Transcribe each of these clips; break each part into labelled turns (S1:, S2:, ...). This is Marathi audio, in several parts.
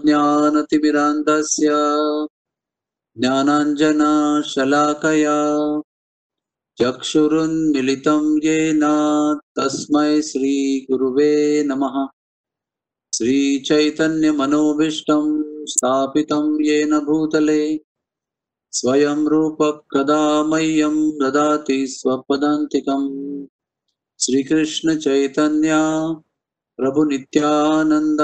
S1: अज्ञानतिमिरान्धस्य ज्ञानाञ्जनशलाकया चक्षुरुन्मिलितं येन तस्मै श्रीगुरुवे नमः। श्रीचैतन्यमनोभीष्टं स्थापितं येन भूतले स्वयं रूपः कदा मह्यं ददाति स्वपदान्तिकम्। श्रीकृष्णचैतन्य प्रभुनित्यानन्द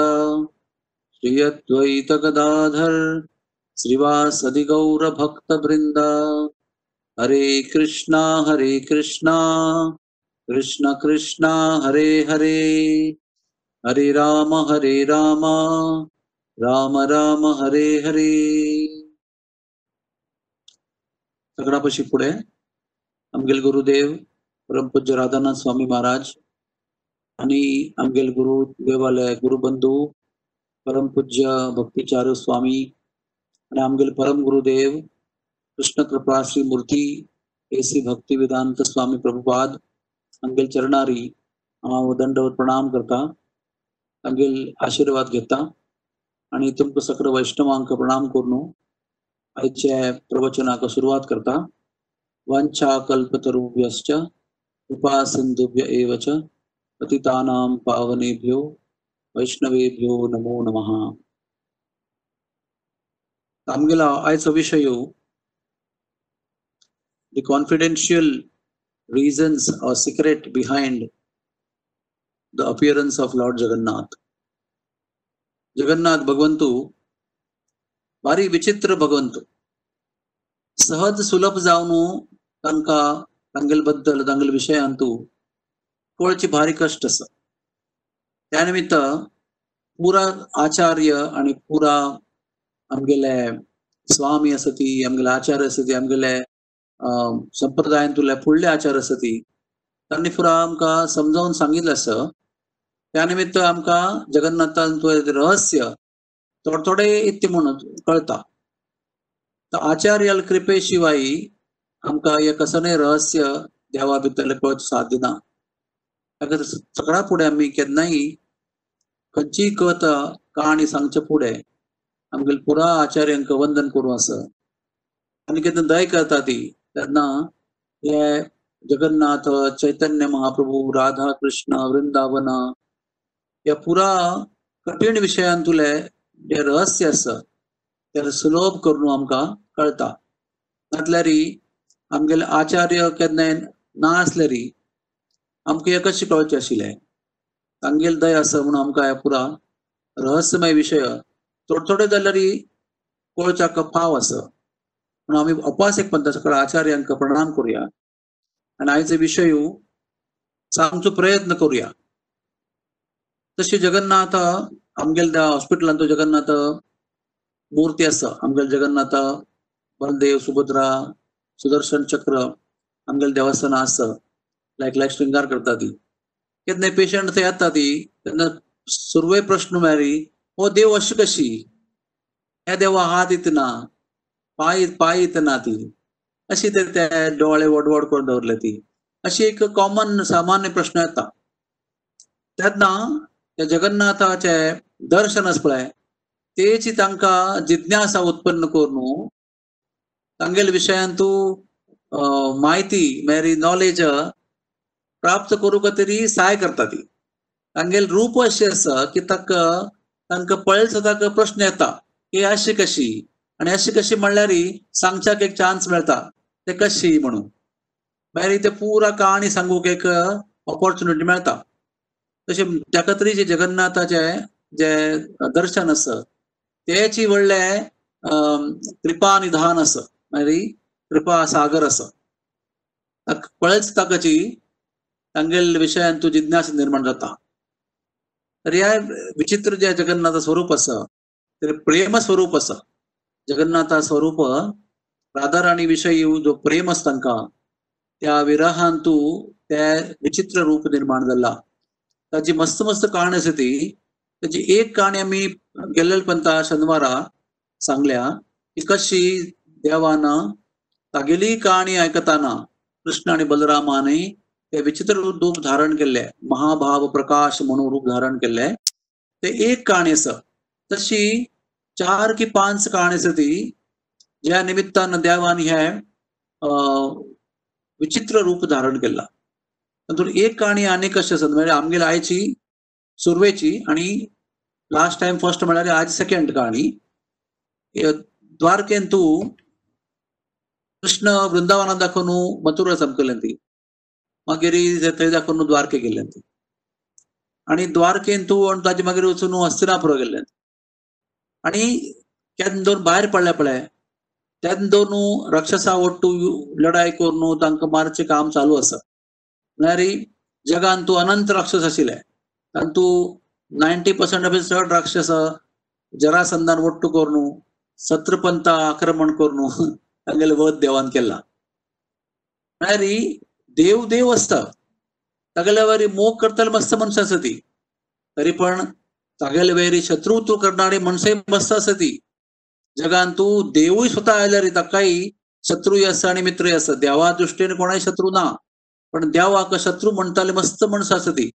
S1: श्री अद्वैतगदाधर श्रीवासदि गौरभक्तवृन्द हरे कृष्णा हरे कृष्णा कृष्ण कृष्णा हरे हरे। हरे राम हरे राम राम राम हरे हरे। सगळापाशी पुढे आमगेल गुरुदेव परमपूज्य राधानाथ स्वामी महाराज आणि आमगेल गुरु देवालय गुरुबंधू परमपूज्य भक्तिचार्य स्वामी आणि आमगेल परम गुरुदेव कृष्ण कृपा श्री मूर्ती एसी भक्ती वेदांत स्वामी प्रभुपाद आमगेल चरणारी हांव दंडवत प्रणाम करता आमगेल आशीर्वाद घेता आणि तुमकां सगळं वैष्णवांक प्रणाम करून आयचे प्रवचनाक सुरुवात करता वंशा कल्पतरुभ्यश्च कृपा सिंधुभ्य एव च पतितानां पावनेभ्यो वैष्णवेभ्यो नमो नमः। आमगेला आयचो विशय the confidential reasons or secret behind the appearance of Lord Jagannath Jagannath भगवंतू भारी विचित्र भगवंत सहज सुलभ जावन तांकां तांगेल बद्दल तांगेल विशयांतू कळची भारी कष्ट आसा त्या निमित्त पुरा आचार्य आणि पुरा आमगेले स्वामी आसा ती आमगेले आचार्य आसा ती आमगेले संप्रदायांतले फुडले आचार्य आसा ती तांणी पुरा आमकां समजावून सांगितलं आसा त्या निमित्त आमकां जगन्नाथान रहस्य थोडे थोडे इत्ते म्हणून कळटा आचार्याल कृपे शिवाय आमकां हे कसले रहस्य देवा भितर कळच साध्य ना. ताका सगळ्या फुडें आमी केन्नाय खंयचीय कथ काणी सांगचे फुडें आमगेले पुरा आचार्यांक वंदन करूं आसा आनी केन्ना दय करता ती. तेन्ना हे जगन्नाथ चैतन्य महाप्रभू राधा कृष्ण वृंदावन या पुरा कठीण विशयांतुले जे रहस्य आसा ते सुलभ करून आमकां कळटा नातल्यारी आमगेले आचार्य केन्नाय ना आसल्यार आमकां एकच कशें कळचें आशिल्लें? तांगेल दय आसा म्हणून आमकां ह्या पुरा रहस्यमय विशय थोडे थोडे जाल्यार कोळच्याक फाव आसा. म्हणून आमी उपास एक पंथ सकळ आचार्यांक प्रणाम करुया. आनी आयचो विशय सांगचो प्रयत्न करुया. तशें जगन्नाथ आमगेल्या हॉस्पिटलांत जगन्नाथ मुर्ती आसा. आमगेल जगन्नाथ बलदेव सुभद्रा सुदर्शन चक्र आमगेल देवस्थानां आसा. लायक लायक श्रृंगार करता ती. केन्ना पेशंट थंय येता ती. तेन्ना सुरवे प्रश्न म्हळ्यार हो देव अशी कशी? हे देवा हात इतना पाय पाय इतना ती. अशी ते डोळे वडवड करून दवरले ती. अशी एक कॉमन सामान्य प्रश्न येता तेन्ना त्या जगन्नाथाचे दर्शन आसा पळय तेची तांकां जिज्ञासा उत्पन्न करून तांगेल विशयांतू म्हायती मेरी नॉलेज प्राप्त करूं तरी सहाय करता ती तांगेल रूप अशें आसा की ताका तांकां पळयत ताका प्रश्न येता. की अशी कशी? आणि अशी कशी म्हणल्यार सांगच्याक एक चान्स मेळटा ते कशी म्हणून? भायर ते पुरा काणी सांगूक एक ऑपॉर्च्युनिटी मेळटा तशें जगत्री जे जगन्नाथाचे जे दर्शन आसा तेची व्हडले कृपा निधान आसा मागीर कृपा सागर आसा पळयत ताकाची तांगेल विशयान तू जिज्ञास निर्माण जाता तर ह्या विचित्र जे जगन्नाथ स्वरूप आसा ते प्रेम स्वरूप असं जगन्नाथा स्वरूप राधा राणी विषयी जो प्रेम आसा तांकां त्या विरहान तू ते विचित्र रूप निर्माण जाला ताची मस्त मस्त काण आसा ती त्याची एक काणी आमी गेल्ले पंता शनिवारा सांगल्या की कशी देवान तागेली काणी आयकताना कृष्ण आणि बलरामाने ते विचित्र रूप धारण केले महाभाव प्रकाश म्हणून रूप धारण केले ते एक काणी तशी चार की पाच काणी ती ज्या निमित्तानं देवान हे विचित्र रूप धारण केला. नंतर एक काणी अनेक अशी आसा म्हणजे आमगेली आयची सुरवेची आणि लास्ट टाइम फर्स्ट म्हळ्यार आज सेकंड काणी. द्वारकेंतू कृष्ण वृंदावनात दाखोवन मथुरा चमकलें ती मागीर थंय दाखोवन द्वारके गेले ते आणि द्वारकेन तूं ताजे मागीर वचून हस्तिनापुरा गेल्ले आणि केन्ना दोन भायर पडले पळय तेन्ना दोन राक्षसा ओट्टू लढाय करून तांकां मारचे काम चालू आसा म्हळ्यार जगान तूं अनंत राक्षस आशिल्ले तातूंत नायन्टी पर्संट चड राक्षस जरासंधान ओट्टू करून सत्रपंत आक्रमण करून तांगेले वध देवान केला. म्हळ्यार देव देव असता. तागेल्या वेळी मोग करताले मस्त माणसं आसा ती तरी पण तागेले वेरी शत्रुत्व करणारी माणसंही मस्त आसा ती जगान तू देवूय स्वता रे ताकाय शत्रूय आसा आणि मित्रही आसा देवा दृष्टीने कोणाय शत्रू ना पण देवाक शत्रू म्हणताले मस्त माणसं आसा ती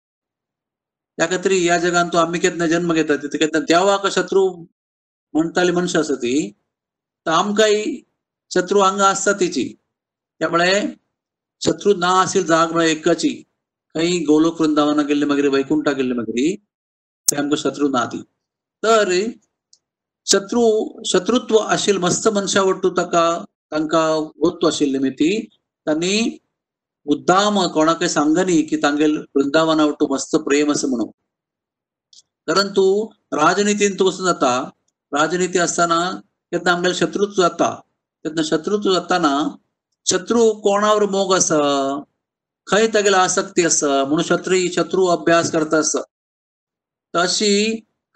S1: त्या खातीर ह्या जगान तू आम्ही केन्ना जन्म घेता द्यावा देवाक शत्रू म्हणताली मनशां आसा ती तर आमकांय शत्रू हांगा आसता तिची. त्यामुळे शत्रू ना असेल जाग म्हळ्यार एकाची. काही गोलोक वृंदावना गेल्ले वगैरे वैकुंठा गेल्ले वगैरे ते आमकां शत्रू ना ती. तर शत्रू शत्रुत्व असेल मस्त मनशा वट्टू ताका तांकां वत्व आशिल्ली मिती तांणी मुद्दाम कोणाकय सांगनी की तांगेल वृंदावना वटू मस्त प्रेम असं म्हणून. परंतु राजनितीन तू कसं जाता? राजनिती असताना केन्ना आमगेले शत्रुत्व जाता. तेन्ना शत्रुत्व जाताना शत्रू कोणावर मोग अस? खंय तगेला आसक्ती अस? म्हणून शत्रू शत्रू अभ्यास करता अस. तशी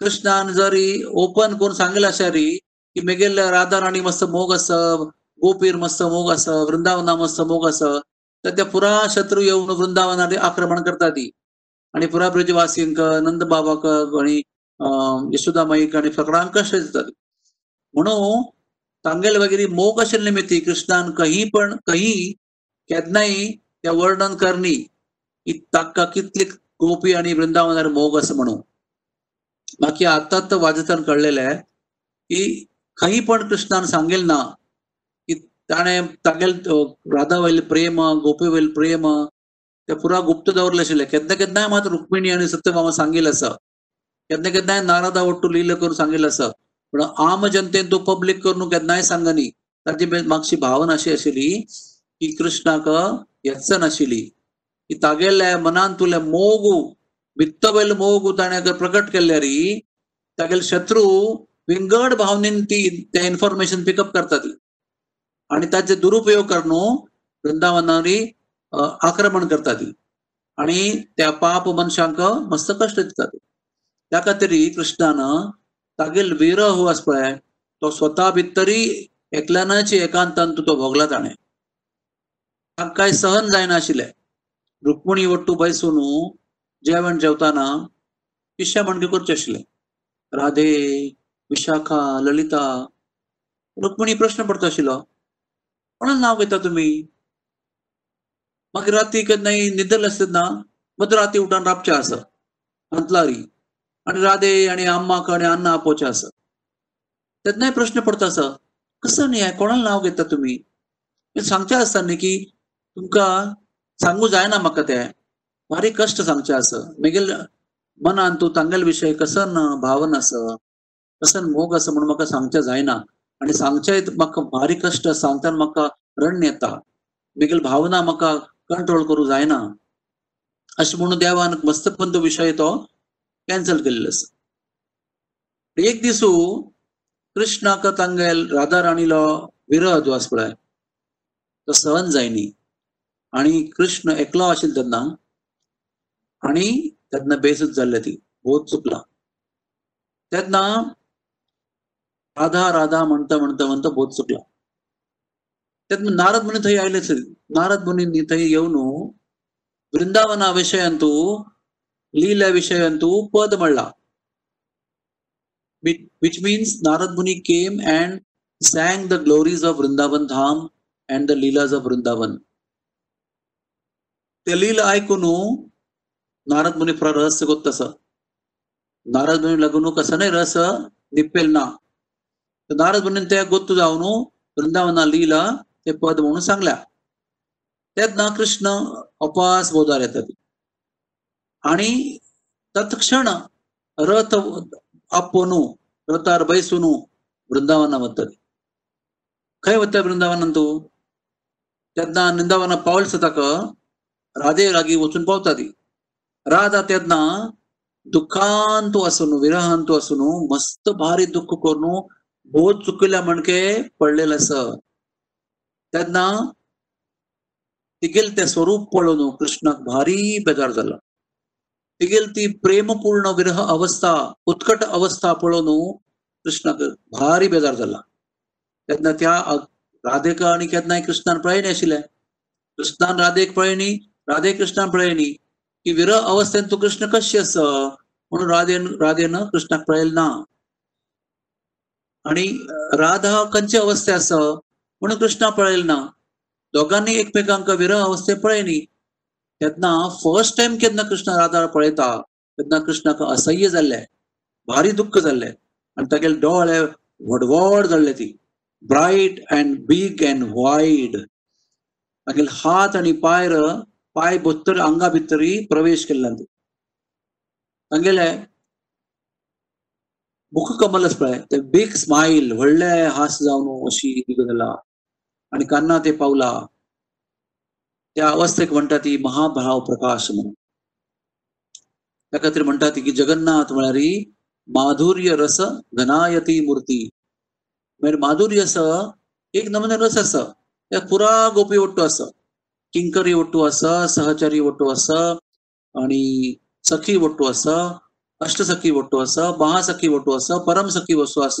S1: कृष्णान जरी ओपन करून सांगले आशारी की मेगेल राधा राणी मस्त मोग अस गोपीर मस्त मोग अस वृंदावना मस्त मोग अस तर त्या पुरा शत्रू येऊन वृंदावना आक्रमण करतात ती आणि पुरा ब्रजवासींक नंद बाबाक आणि यशोदामाईक आणि फकडांक कशें म्हणून सांगेल वगैरे मोग आशिल्ले निमित्ती कृष्णान कही पण कही केन्नाय त्या वर्णन करणी. ताका कितली गोपी आणि वृंदावनार मोग असं म्हणू. बाकी आता तर वाजतान कळलेलं आहे की काही पण कृष्णान सांगेल ना की ताणे तागेल राधा वैल प्रेम गोपी वयल प्रेम ते पुरा गुप्त दवरले आशिल्ले केन्ना केन्नाय मात रुक्मिणी आणि सत्यभामा सांगेल असं. केन्ना केन्नाय नारदा वट्टू लिहिलं करून सांगेल असं. पण आम जनतेन तो पब्लीक करून केन्नाय सांगनी ताची मागशी भावना अशी आशिल्ली की कृष्णाक येचन आशिल्ली की तागेल्या मनान तुले मोगू भित्त बैल मोग ताणें प्रकट केल्यार तागेले शत्रू विंगड भावनेन ती ते इन्फॉर्मेशन पिकअप करता ती आणि ताचे दुरुपयोग करून वृंदावनारी आक्रमण करता ती आणि त्या पाप मनशांक मस्त कष्ट दिता त्या खातीर कृष्णान तागेल विरह हो आस पळय तो स्वता भितरी एकल्यानाची एकांतान तो भोगला ताणें काय सहन जायनाशिल्लें रुक्मिणी वट्टू बैसून जेवण जेवताना पिशा म्हणगे करचे आशिल्लें राधे विशाखा ललिता रुक्मिणी प्रश्न पडतो आशिल्लो कोणाला नाव घेता तुम्ही? मागीर राती केन्नाय निदल आसतना ना मग राती उठान राबचे आसा अंतलारी। आणि राधे आणि अम्माक आणि अन्न आपोवचे आसा तेन्नाय प्रश्न पडता असं. कसं न्ही कोणाला नाव घेता तुम्ही? सांगचे असताना न्ही की तुमकां सांगू जायना म्हाका ते. भारी कष्ट सांगचे असं. मेगेल मनान तूं तांगेल विशय कसन भावना आसा कसन मोग आसा म्हणून म्हाका सांगचे जायना. आणि सांगचे म्हाका भारी कष्ट सांगताना म्हाका रण येता. मेगेल भावना म्हाका कंट्रोल करू जायना. अशें म्हणून देवान मस्तपंत विशय तो कॅन्सल केलेलं आसा एक दिसू कृष्णाक तांगेल राधा राणीला विरह जो पळय तो सहन जायनी आणि कृष्ण एकलो आशिल्लो तेन्ना आणि तेन्ना बेसूच जाल्ले ती बोध चुकला. तेन्ना राधा राधा म्हणता म्हणता म्हणता बोध चुकला. तेन्ना नारद मुनी थंय आयले नारद मुनी थंय येवन वृंदावना विशयांतू लीला विशयांतू पद म्हणला which means Narad Muni came and sang the glories of Vrindavan Dham and the Leelas of Vrindavan. ते लील ऐकून नारद मुनी फार रहस्य गोत तसं नारद मुनी लागून कसं नाही रस निपेल ना तर नारद मुनी त्या गोत्तू जाऊन वृंदावना लीला ते पद म्हणून सांगल्या त्यात ना कृष्ण अपास बोधार येतात आणि तत्क्षण रथ आपोनू रथार बैसून वृंदावना वतात खंय वता वृंदावनान तू तेन्ना निंदावना पावलस ताका राधे रागी वचून पावता राधा त्यांना दुःखांत असून विरहांत असून मस्त भारी दुःख करून बोध चुकल्या म्हणके पडलेलं अस. त्यांना तिगेल ते स्वरूप पळोवन कृष्णाक भारी बेजार जाला तिगेल ती प्रेमपूर्ण विरह अवस्था उत्कट अवस्था पळोवन कृष्णाक भारी बेजार जाला तेन्ना त्या राधेका आनी केन्नाय कृष्णान पळयनी आशिल्ले कृष्णान राधेक पळयनी राधे कृष्णान पळयनी की विरह अवस्थेन तू कृष्ण कशी आसा म्हणून राधेन राधेन कृष्णाक पळयलें ना आणि राधा खंयचे अवस्थे आसा म्हणून कृष्णा पळयलें ना दोगांनी एकमेकांक विरह अवस्थे पळयनी तेन्ना फर्स्ट टाइम केन्ना कृष्ण राधा पळयता तेन्ना कृष्णाक असह्य जाल्ले भारी दुःख जाल्ले. आनी तागेले डोळे व्हडवड जाल्ले ती bright and big and wide मागीर हात आनी पायर पाय भोत्तर आंगा भितरी प्रवेश केल्ला तांगेले मुख कमल पळय ते बीग स्माईल व्हडले हास जावन अशी जाला आणि कान्ना ते पावला त्या अवस्थेक म्हणटा ती महाभाव प्रकाश म्हणून. त्या खातीर म्हणटा ती की जगन्नाथ म्हळ्यार माधुर्य रस घनायती मूर्ती. म्हणजे माधुर्य अस एक नमुने रस आसा. त्या पुरा गोपी ओट्टू आसा. किंकरी ओट्टू आसा सहचारी ओट्टू आसा आणि सखी ओट्टू आसा अष्टसखी ओट्टू आसा महासखी ओट्टू आसा परमसखी वस्तू अस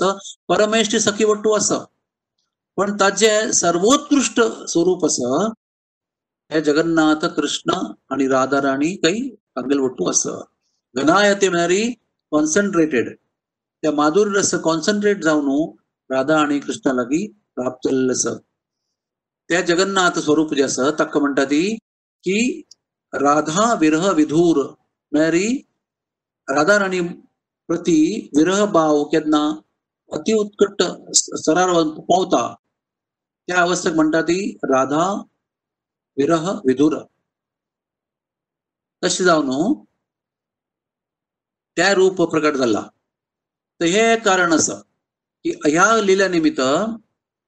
S1: परमेश्टी सखी ओट्टू आसा. पण ताजे सर्वोत्कृष्ट स्वरूप आसा हे जगन्नाथ कृष्ण आणि राधा राणी काही तांगेल वट्टू आसा घनायते म्हणारी कॉन्सन्ट्रेटेड त्या माधुर्य रस कॉन्सन्ट्रेट जावन हो, राधा आणि कृष्णा लागी प्राप्त जाल्लें आसा त्या जगन्नाथ स्वरूप जे असं ताका म्हणटा ती की राधा विरह विधूर म्हळ्यार राधा राणी प्रती विरह भाव केन्ना अति उत्कट सरार पावता. त्या अवस्थेक म्हणटा ती राधा विरह विधुर तसे जाऊन हो? त्या रूप प्रकट झाला. तर हे कारण असं की ह्या लिल्यानिमित्त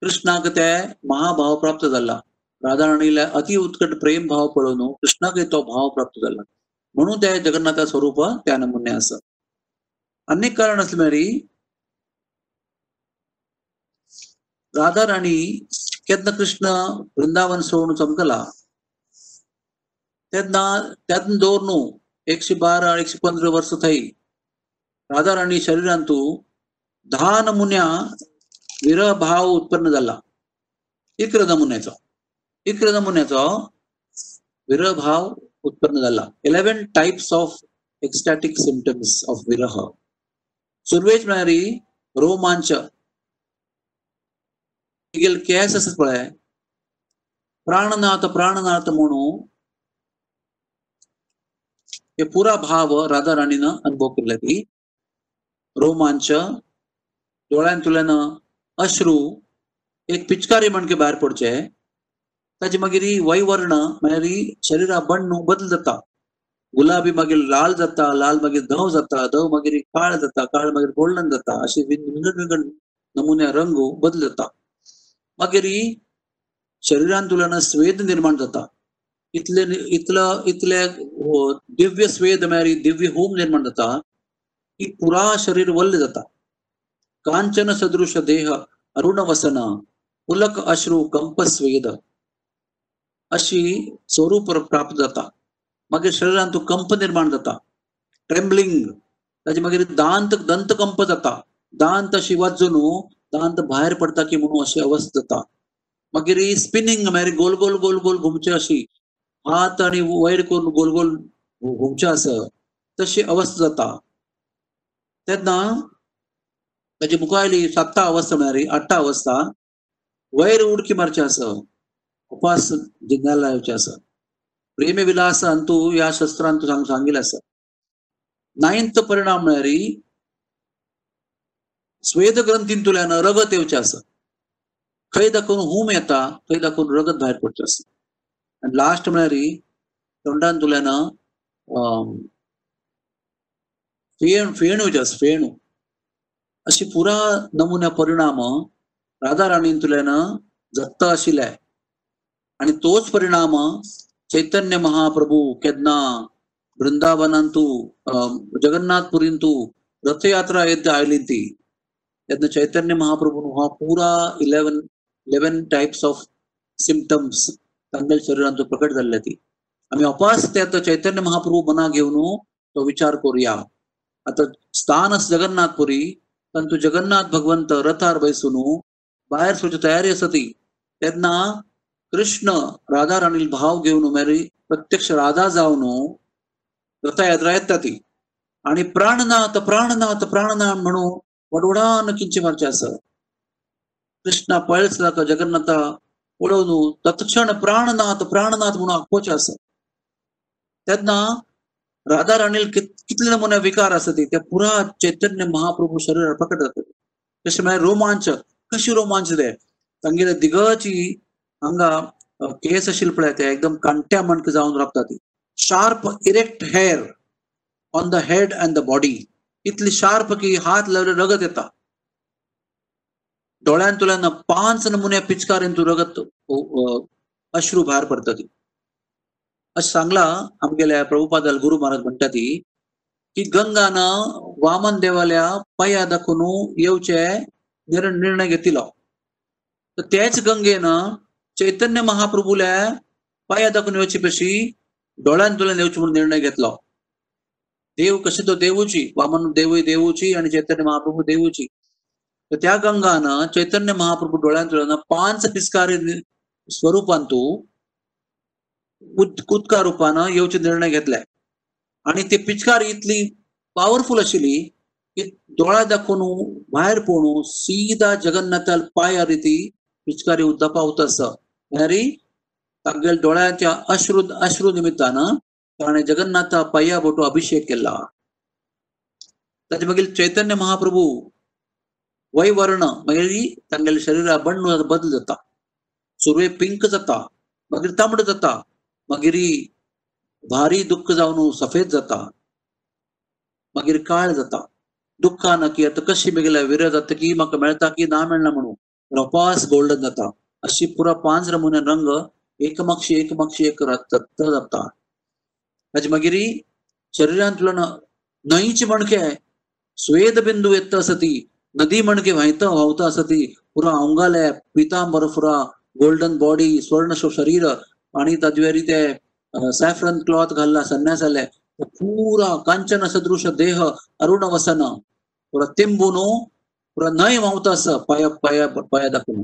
S1: कृष्णाक ते महाभाव प्राप्त झाला. राधा राणीला अति उत्कट प्रेम भाव पळवून कृष्णाक तो भाव प्राप्त झाला. म्हणून त्या जगन्नाथ स्वरूप त्या नमुने असं. अनेक कारण असल्यामुळे राधा राणी केन्ना कृष्ण वृंदावन सोडून चमकला. तेन्ना त्यातून दवरून एकशे बारा एकशे पंदरा वर्ष थंय राधा राणी शरिरांतू दहा नमुन्या विरह भाव उत्पन्न झाला. इक्र नमुन्याचो इक्र नमुन्याचो विरह भाव उत्पन्न झाला. Eleven types of ecstatic symptoms of viraha. सुरवेज म्हळ्यार रोमांच तिगेल केस आसत प्राणनाथ प्राणनाथ म्हणू हे पुरा भाव राधा राणीनं अनुभव केला ती रोमांच दोळ्यांतल्यान अश्रू एक पिचकारी म्हणके भायर पडचे ताची मागीर वैवर्ण म्हळ्यार शरिरा बंड बदल जाता गुलाबी मागीर लाल जाता लाल मागीर धव जाता धव मागीर काळ जाता काळ मागीर गोल्डन जाता अशी विंगड विंगड नमुन्या रंग बदल जाता मागीर शरिरान तुलन स्वेद निर्माण जाता इतले इतलो इतले दिव्य स्वेद म्हळ्यार दिव्य होम निर्माण जाता की पुरा शरीर वल्ल जाता कांचन सदृश देह अरुण वसन पुलक अश्रू कंप स्वेद अशी स्वरूप प्राप्त जाता मागीर शरिरांत कंप निर्माण जाता ट्रेम्बलिंग ताचे मागीर दांत दंत कंप जाता दांत अशी वाजून दांत भायर पडटा की म्हणून अशी अवस्था. जाता मागीर स्पिनिंग म्हळ्यार गोल गोल गोल गोल घुमचे अशी. हात आणि वयर करून गोल गोल घुमचे आसा तशी अवस्था जाता. तेन्ना ताची मुखायली सातता अवस्था म्हळ्यार आठ्ठा अवस्था. वयर उडकी मारचे आसा उपास जिज्ञाला लावचे आसा प्रेम तूं ह्या या शस्त्रांत सांग सांगिल्लें आसा नायन्थ परिणाम म्हळ्यार स्वेद ग्रंथींतुल्यान रगत येवचे आसा खंय दाखोवन हूम येता थंय दाखवून रगत भायर पडचें आसा आनी लास्ट म्हळ्यार तोंडांतुल्यान फेण फेण येवचे आसा फेणू. अशी पुरा नमुन्या परिणाम राधा राणींतुल्यान जत्त आशिल्ले आणि तोच परिणाम चैतन्य महाप्रभू केदना वृंदावनांतू जगन्नाथपुरींतू रथयात्रा येत आयली ती. तेन्ना चैतन्य महाप्रभू हा पुरा eleven eleven types of symptoms तंगल शरीरांचं प्रकट झाले ती आम्ही अपास त्यात चैतन्य महाप्रभू मना घेऊन तो विचार करूया आता स्थान जगन्नाथपुरी तंतु जगन्नाथ भगवंत रथार बैसून बाहेर स्वच्छ तयारी असती ती कृष्ण राधा राणील भाव घेऊन मेरी प्रत्यक्ष राधा जाऊन रथयात्रा येतात ती आणि प्राणनाथ प्राणनाथ प्राणनाथ म्हणून वडवडान किंचे मारचे आसा कृष्णा पळसला का जगन्नाथा पळोवन तत्क्षण प्राणनाथ प्राणनाथ म्हणून आखोवचे आसा तेन्ना राधा राणी कितले नमुने विकार आसा ती ते पुरा चैतन्य महाप्रभू शरीर प्रकट जाता तशें म्हळ्यार रोमांच कशी रोमांच ते तांगेले दिगची हांगा केस आशिल्ले पळय ते एकदम कांट्या मणक जावन रावता ती. Sharp erect hair on the head and the body. Italy sharp की हात लावले रगत येता. डोळ्यान तुल्यान पांच नमुन्या पिचकारेन तू रगत अश्रू भायर पडटा ती अशें सांगला आमगेल्या प्रभुपादाल गुरु महाराज म्हणटा ती की गंगान वामन देवाल्या पाया दाखवून येवचे निर्णय घेतिलो. तर तेच गंगेन चैतन्य महाप्रभूल्या पाया दाखवून येवची पशी डोळ्यान तुला येवची म्हणून निर्णय घेतलो. देव कशे तो देवूची वामन देवूय देवूची आणि चैतन्य महाप्रभू देवूची. तर त्या गंगान चैतन्य महाप्रभू डोळ्यान पाच पांच स्वरूपांतू कुदका रूपानं येऊचे येवचे निर्णय घेतलाय. आणि ते पिचकार इतली पावरफुल आशिल्ली की दोळा दाखवून भायर पोणू सीधा जगन्नाथाल पाय ती पिचकारी उद्दा पावता आसा म्हळ्यार डोळ्याच्या अश्रू अश्रू निमित्तान ताणें जगन्नाथा पाया बोटो अभिषेक केला. ताचे मागीर चैतन्य महाप्रभू वयवर्ण मागीर तांगेल्या शरिरा बंड बदल जाता. सुरवे पिंक जाता मागीर तांबडो जाता मागीर भारी दुःख जावन सफेद जाता मागीर काळ जाता. दुःखान की आता कशी मेगेल्या विरय जाता की म्हाका मेळटा की ना मेळना म्हणून. रपास गोल्डन जाता. अशी पुरा पांच नमुने रंग एकमाक्षी एकमाक्षी एक रक्त जाता. ताचे मागीर शरिरांतल्यान न्हंयचे मणके स्वेद बिंदू येता सती नदी मणके व्हांयता व्हांवता सती ती पुरा अंगाले पितांबर फुरा गोल्डन बॉडी स्वर्ण शरीर. आणि ताजेवरी ते सॅफ्रन क्लॉथ घालला संन्यासाले पुरा कांचन सदृश देह अरुण वसन. पुरा तेंबून पुरा न्हय व्हांवता आसा पाया पाया पाया दाखवून.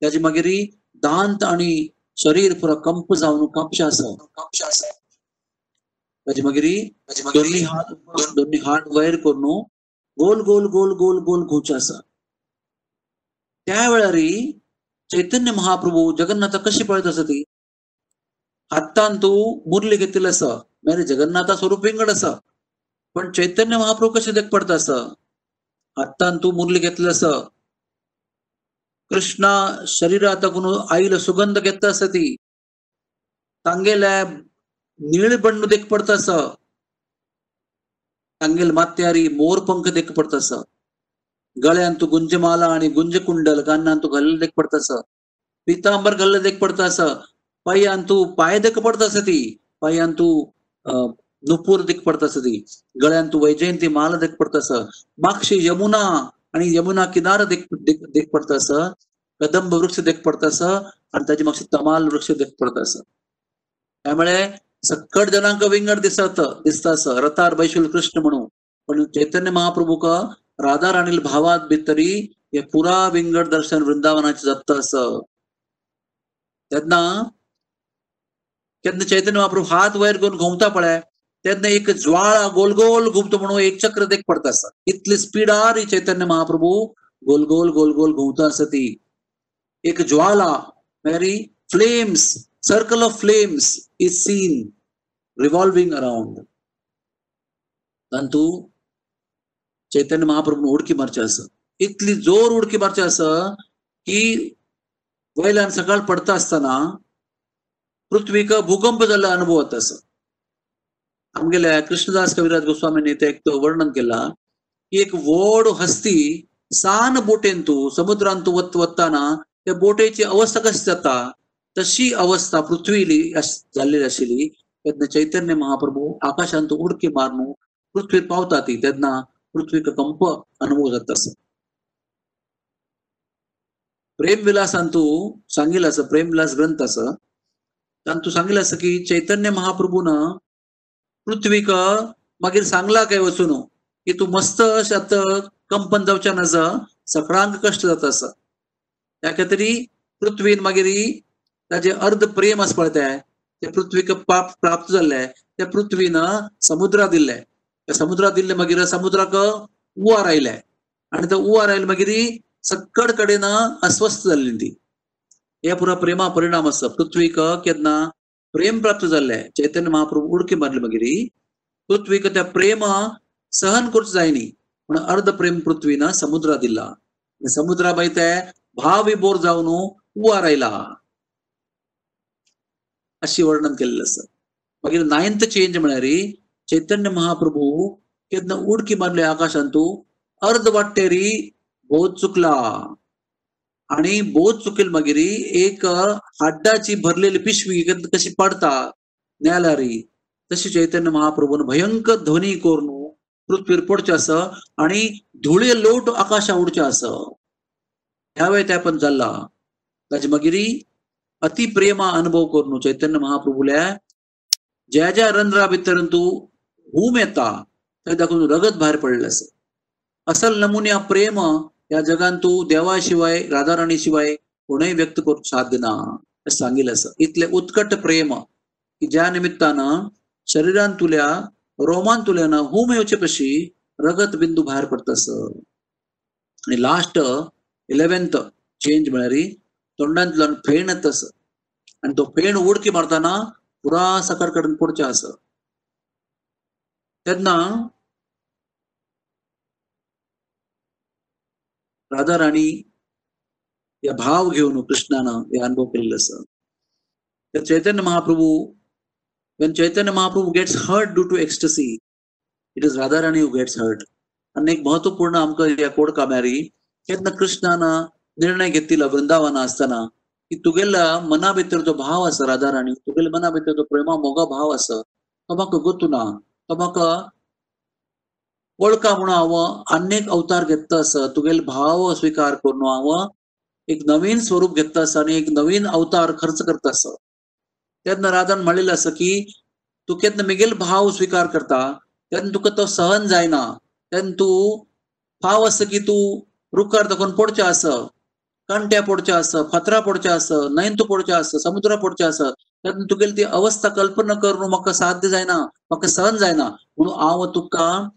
S1: त्याची मागीर दांत आणि शरीर पुरा कंप जावन कापशे आसा ताचे मागीर दोन्ही हात दोन्ही हात वयर करून गोल गोल गोल गोल गोल घुवचे आसा त्या वेळार चैतन्य महाप्रभू जगन्नाथ कशी पळत आसा ती? हातान तू मुरली घेतलेलं असं. म्हणजे जगन्नाथा स्वरूप विंगड असं. पण चैतन्य महाप्रभू कसे देख पडत असं? हातान तू मुरली घेतलं असं. कृष्णा शरीरात कोण आईला सुगंध घेत असती तांगेल्या निळ बंड देख पडत असं तांगेल मात्यारी मोरपंख देख पडत असं गुंजमाला आणि गुंजकुंडल कानान गल्ल देख पडत असं पितांबर घालले देख पडत असं पायांतू पाय देख पडतास ती पायांतू नुपूर देख पडतास ती गळ्यांतू वैजयंती माल देख पडता मागशी यमुना आणि यमुना किनार देख देख पडता कदंब वृक्ष देख पडतास आणि त्याची मागशी तमाल वृक्ष देख पडता त्यामुळे सक्कड जनांक विंगड दिसत दिसतास. रतार बैशुल कृष्ण म्हणू पण चैतन्य महाप्रभू का? राधा राणील भावात भितरी हे पुरा विंगड दर्शन वृंदावनाचे जप्त असं त्यांना त्यांना चैतन्य महाप्रभू हात वयर घेऊन घुमता पळय त्यांना एक ज्वाळा गोल गोल घुमतो म्हणून एक चक्र देख पडता असत इतली स्पीडार ही चैतन्य महाप्रभू गोल गोल गोल गोल घुमता आसा ती. एक ज्वाला मेरी flames circle of flames is seen revolving around परंतु चैतन्य महाप्रभू उडकी मारचे असं. इतली जोर उडकी मारचे असं की वयल्यान सकाळ पडता असताना पृथ्वीक भूकंप झाला अनुभव होता असं. आमगेल्या कृष्णदास कविराज गोस्वामींनी ते एक तो वर्णन केला की एक व्हड हस्ती सान बोटेन तू समुद्रान तू वत वत्ताना त्या बोटेची अवस्था कशी जाता? तशी अवस्था पृथ्वीली झालेली आशिल्ली तेन्ना चैतन्य महाप्रभू आकाशांत उडकी मारून पृथ्वीत पावता ती तेन्ना पृथ्वीक कंप अनुभव जाता असं. प्रेम विलासान तू सांगितलं असं प्रेम विलास ग्रंथ असं. तू सांगितलं असं की चैतन्य महाप्रभून पृथ्वीक मागीर सांगला काय वचून की तू मस्त अशात कंपन जावच्या नज सगळ्यांक कष्ट जाता असं. त्या तरी पृथ्वीन मागीर ताजे अर्ध प्रेम आस पळय ते पृथ्वीक पाप प्राप्त जाल्ले त्या पृथ्वीन समुद्रा दिल्ले त्या समुद्रात दिल्ले मागीर समुद्राक उवार आयले आणि तो उवार आयले मागीर सकड कडेन अस्वस्थ जाल्ली ती. हे पुरा प्रेमा परिणाम आसा पृथ्वीक केन्ना प्रेम प्राप्त जाल्ले चैतन्य महाप्रभू उडकी मारले मागीर पृथ्वीक त्या प्रेम सहन करच जायनी पण अर्ध प्रेम पृथ्वीन समुद्रा दिला. समुद्रा मागीर ते भाव विभोर जावन उवार आयला अशी वर्णन केलेलं असं. मागीर नायन्थ चेंज म्हळ्यार चैतन्य महाप्रभू केन्ना उडकी मारले आकाशांतू अर्ध वाटेरी बोध चुकला. आणि बोध चुकेल मागीर एक हाड्डाची भरलेली पिशवी कशी पडता न्यालारी तशी चैतन्य महाप्रभून भयंकर ध्वनी कोरून पृथ्वीर पडचे आस आणि धुळे लोट आकाशा उडचे आस ह्या वेळे त्या पण चालला ताजे मागीर अति प्रेमा अनुभव करून चैतन्य महाप्रभूल्या ज्या ज्या रंध्रा तू हूम येता थंय दाखवून रगत भायर पडलें आसा असल नमुन्या प्रेम या जगान तू देवा शिवाय राधाराणी शिवाय व्यक्त करू साध्य ना. सांगितलं असं. इतले उत्कट प्रेम की ज्या निमित्तानं शरीरान तुल्या रोमान तुल्यानं हूम येवचे कशी रगत बिंदू भायर पडत असं. आणि लास्ट इलेव्हन्थ चेंज म्हळ्यार तोंडांतल्यान फेण तस. असं आणि तो फेण उडकी मारताना पुरा सकाळ कडेन पडचे असं. तेन्ना राधा राणी या भाव घेऊन कृष्णानं हे अनुभव केलेलं असं. तर Chaitanya Mahaprabhu when Chaitanya Mahaprabhu gets hurt due to ecstasy, it is Radharani who gets hurt. आणि एक महत्त्वपूर्ण आमकां या कोड काम्यारी केन्ना कृष्णानं निर्णय घेतिल्लो वृंदावना असताना की तुगेला मना भितर जो भाव आसा राधाराणी तुगेले मना भितर जो प्रेमा मोगा भाव आसा तो म्हाका गोतू ना तो म्हाका वळखा म्हणून हांव एक अवतार घेतलो आसा तुगेले भाव स्वीकार करून हांव एक नवीन स्वरूप घेता असं आणि एक नवीन अवतार खर्च करता असं. तेन्ना राधान म्हणलेलं असं की तू केन्ना मिगेल भाव स्वीकार करता तेन्ना तुका तो सहन जायना तेन्ना तूं फाव असं की तूं रुखार दाखोवन पडचें असं कंट्या पडचें असं फत्रा पडचें असं नयंत पडचें असं समुद्रा पडचें असं तेन्ना तुगेली ती अवस्था कल्पना करून म्हाका साध्य जायना म्हाका सहन जायना. म्हणून हांव तुका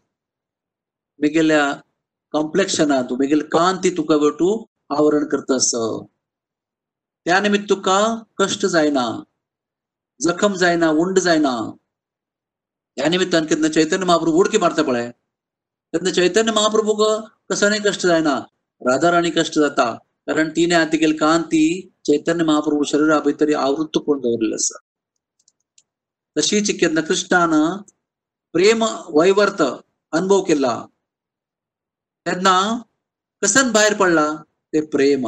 S1: मिगेल्या कॉम्प्लेक्शनांत मेगेल कांती तुका भेटू आवरण करता आसा त्या निमित्त तुका कश्ट जायना जखम जायना उंड जायना. ह्या निमित्तान केन्ना चैतन्य महाप्रभू उडकी मारता पळय. तेन्ना चैतन्य महाप्रभूक कसांनी कश्ट जायना राधा राणी कश्ट जाता. कारण तिने आतिगेल कांती चैतन्य महाप्रभू शरिरा भितर आवृत्त करून दवरलेली आसा तशीच केन्ना कृष्णान प्रेम वैवर्त अनुभव केला. तेन्ना कसन भायर पडला? ते प्रेम.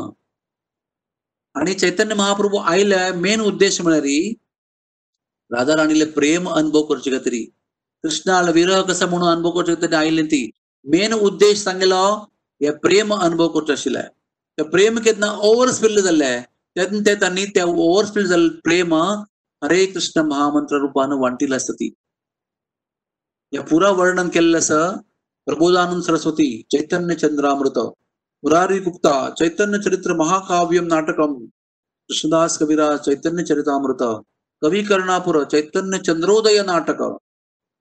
S1: आणि चैतन्य महाप्रभू आयले मेन उद्देश म्हळ्यार राधा राणीले प्रेम अनुभव करचे तरी कृष्णाला विरह कसा म्हणून अनुभव करचे तरी आयले ती? मेन उद्देश सांगलो हे प्रेम अनुभव करचे आशिल्ले ते प्रेम केन्ना ओव्हरस्पिल्ड झालंय त्यातून ते त्यांनी त्या ओव्हरस्पिल्ड झालं प्रेम हरे कृष्ण महामंत्र रूपानं वांटिल आसता ती या पुरा वर्णन केलेलं असं प्रबोधानंद सरस्वती चैतन्य चंद्रामृत मुरारी गुप्ता चैतन्य चरित्र महाकाव्यम नाटकम कृष्णदास कविराज चैतन्य चरितामृत कवी कर्णापुर चैतन्य चंद्रोदय नाटक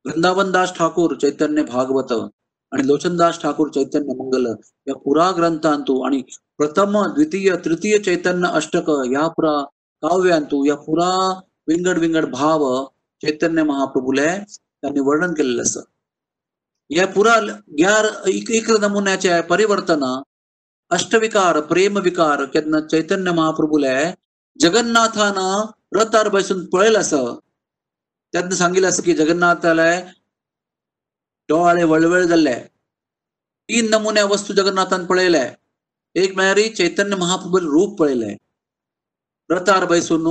S1: वृंदावनदास ठाकूर चैतन्य भागवत आणि लोचनदास ठाकूर चैतन्य मंगल या पुरा ग्रंथांतू आणि प्रथम द्वितीय तृतीय चैतन्य अष्टक या पुरा काव्यांतू या पुरा विंगड विंगड भाव चैतन्य महाप्रभूले त्यांनी वर्णन केलेलं असं. या पुरा ग्यार इक इक नमुन्याचे परिवर्तन अष्टविकार प्रेमविकार केन्ना चैतन्य महाप्रभूले जगन्नाथानं रथार बसून पळेल असं. त्यातनं सांगितलं असं की जगन्नाथाला डोळे वळवळ जाल्ले तीन नमुन्या वस्तू जगन्नाथान पळयले एक म्हळ्यार चैतन्य महाप्रभू रूप पळयले रथार बसून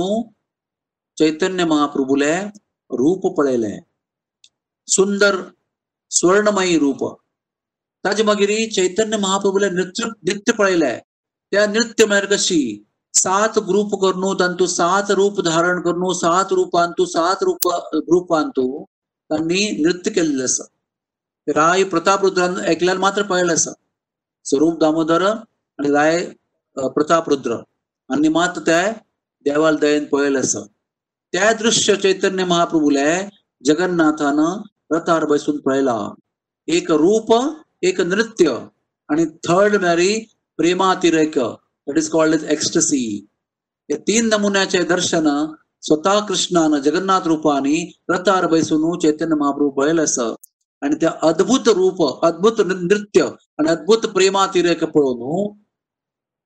S1: चैतन्य महाप्रभुले रूप पळयले सुंदर स्वर्णमयी रूप. ताजे मागीर चैतन्य महाप्रभुले नृत्य नृत्य पळयले त्या नृत्य म्हळ्यार कशी सात ग्रुप करून तांतू सात रूप धारण करून सात रूपांतू सात रूप रूपांतु तांणी नृत्य केलेलं आसा राय प्रताप रुद्रान ऐकल्यार मात्र पळयलें आसा स्वरूप दामोदर आणि राय प्रताप रुद्र आणि मात्र ते देवाल दयेन पळयलें आसा त्या दृश्य चैतन्य महाप्रभूले जगन्नाथान रथार बसून पळयला एक रूप एक नृत्य आणि थर्ड मॅरी प्रेमातिरेक. That is called as ecstasy हे तीन नमुन्याचे दर्शन स्वतः कृष्णान जगन्नाथ रूपाने रथार बैसून चैतन्य महाप्रभू पळयलें आसा आणि त्या अद्भुत रूप अद्भुत नृत्य आणि अद्भुत प्रेमातिरेक पळोवन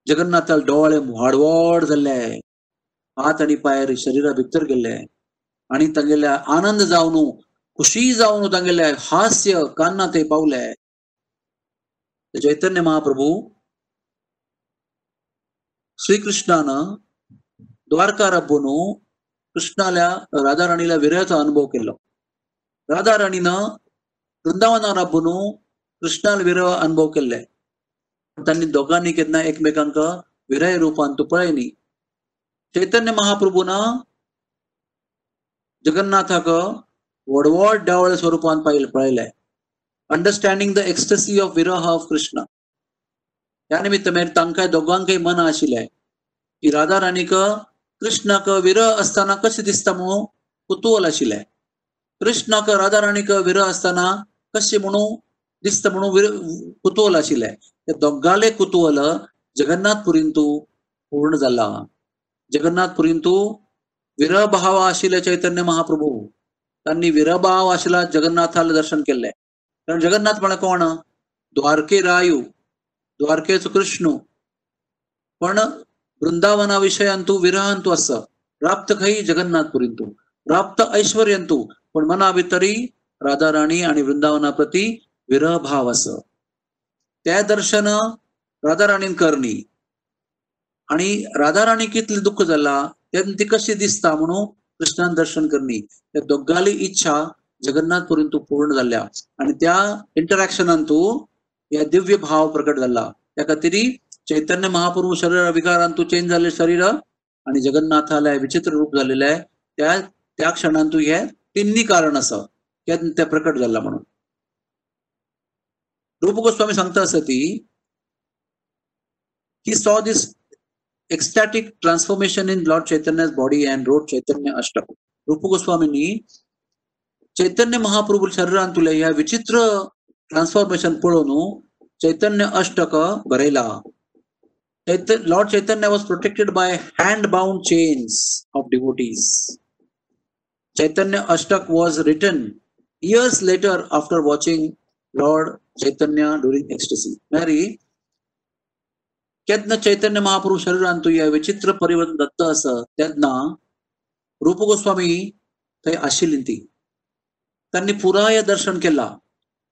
S1: जगन्नाथाला डोळे वाडवड जाल्ले हात आणि पायर शरीरा भितर गेले आणि तांगेले आनंद जावन खुशी जावन तांगेले हास्य कान्ना ते पावले चैतन्य महाप्रभू श्रीकृष्णानं द्वारका रब्बून कृष्णाला राधा राणीला विरयाचा अनुभव केलो राधा राणीनं वृंदावना रब्बून कृष्णाला तांणी दोगांनी त्यांनी दोघांनी केन्ना एकमेकांक विरय रूपान पळय पळयनी चैतन्य महाप्रभून जगन्नाथाक व्हडवड डावळे स्वरूपान पाहिलं पळयले understanding the ecstasy of viraha of Krishna. त्या निमित्त मेर तांकां दोगांकय मन आशिल्ले की राधा राणीक कृष्णाक विरह असताना कशें दिसता म्हणून कुतूहल आशिल्लें कृष्णाक राधा राणीक विरह असताना कशें म्हणून दिसता म्हणून कुतूहल आशिल्ले ते दोगाले कुतूहल जगन्नाथ पुरींतू पूर्ण झाला. जगन्नाथ पुरींतू विरभाव आशिल्ले चैतन्य महाप्रभू. त्यांनी विरभाव आशिला जगन्नाथाला दर्शन केले कारण जगन्नाथ म्हळ्यार कोण? द्वारके रायू द्वारकेचो कृष्ण. पण वृंदावना विशयांतू विरहांतू आसा प्राप्त खंय जगन्नाथ पुरींतू. प्राप्त ऐश्वर्यंतू. पण मना भितरी राधा राणी आणि वृंदावना प्रती विरह भाव अस त्या दर्शन राधा राणीन करणी. आणि राधा राणी कितले दुःख जाला तेन्ना ती कशी दिसता म्हणून कृष्णान दर्शन करणी. त्या दोगाली इच्छा जगन्नाथ पर्यंत पूर्ण जाल्या आणि त्या इंटरॅक्शनांतू या दिव्य भाव प्रकट झाला. त्या खातीर चैतन्य महाप्रभू शरीर विकारांतू चेंज झाले शरीर आणि जगन्नाथाला विचित्र रूप झालेलं आहे. त्या त्या क्षणांतू हे तिन्ही कारण असं त्या प्रकट झाला म्हणून. रूप गोस्वामी सांगता असं ती he saw this ecstatic transformation in Lord Chaitanya's body and wrote Chaitanya Ashtak. रूप गोस्वामींनी चैतन्य महाप्रभू शरीरांतुले ह्या विचित्र ट्रान्सफॉर्मेशन पळोवन चैतन्य अष्टक बरयला Chaitanya Lord Chaitanya was protected by hand bound chains of devotees Chaitanya Ashtaka was written years later after watching Lord Chaitanya during ecstasy मॅरी केन्ना चैतन्य महाप्रभू शरीरांतू ह्या विचित्र परिवर्तन दत्त असं तेन्ना रूप गोस्वामी थंय आशिल्ली त्यांनी पुराय दर्शन केला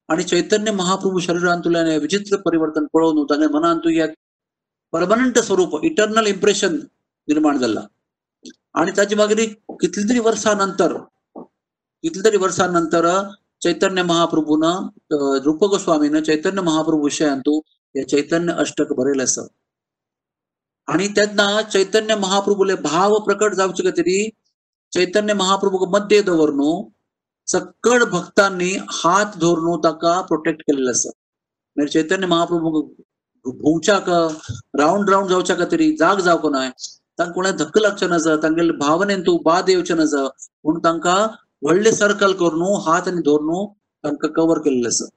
S1: आणि चैतन्य महाप्रभू शरीरांतुल्यान हे विचित्र परिवर्तन पळोवन ताणे मनांतू एक परमनंट स्वरूप इटर्नल इम्प्रेशन निर्माण झाला आणि ताचे मागीर कितली तरी वर्सां नंतर कितली तरी वर्सां नंतर चैतन्य महाप्रभून रूप गोस्वामीनं चैतन्य महाप्रभू विषयांतू हे चैतन्य अष्टक बरेल आसा आणि तेन्ना चैतन्य महाप्रभूले भाव प्रकट जावचे खातीर चैतन्य महाप्रभूक मध्य दवरून सकड भक्तांनी हात धरून ताका प्रोटेक्ट केलेलं आसा म्हणजे चैतन्य महाप्रभू भोंवच्याक राऊंड राऊंड जावच्या खातीर जाग जावको न्हय तांकां कोणा धक्क लागचे नजर तांगेले भावनेन तूं बाद येवचे नजर म्हूण तांकां व्हडले सर्कल करून हात आनी धरून तांकां कवर केलेलं आसा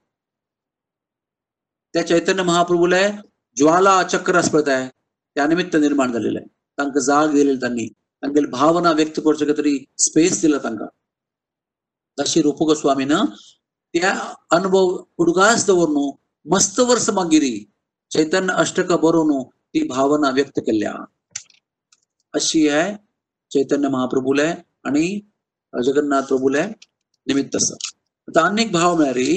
S1: त्या चैतन्य महाप्रभूले ज्वाला चक्र आसा त्या निमित्त निर्माण झालेलं आहे तांकां जाग दिलेली त्यांनी तांगेली भावना व्यक्त करचे तरी स्पेस दिला तांकां तशी रूप गोस्वामीन त्या अनुभव उडगास दवरून मस्त वर्ष मागिरी चैतन्य अष्टक बरोवन ती भावना व्यक्त केल्या अशी आहे चैतन्य महाप्रभूले आणि जगन्नाथ प्रभूले निमित्त आता अनेक भाव मिळाली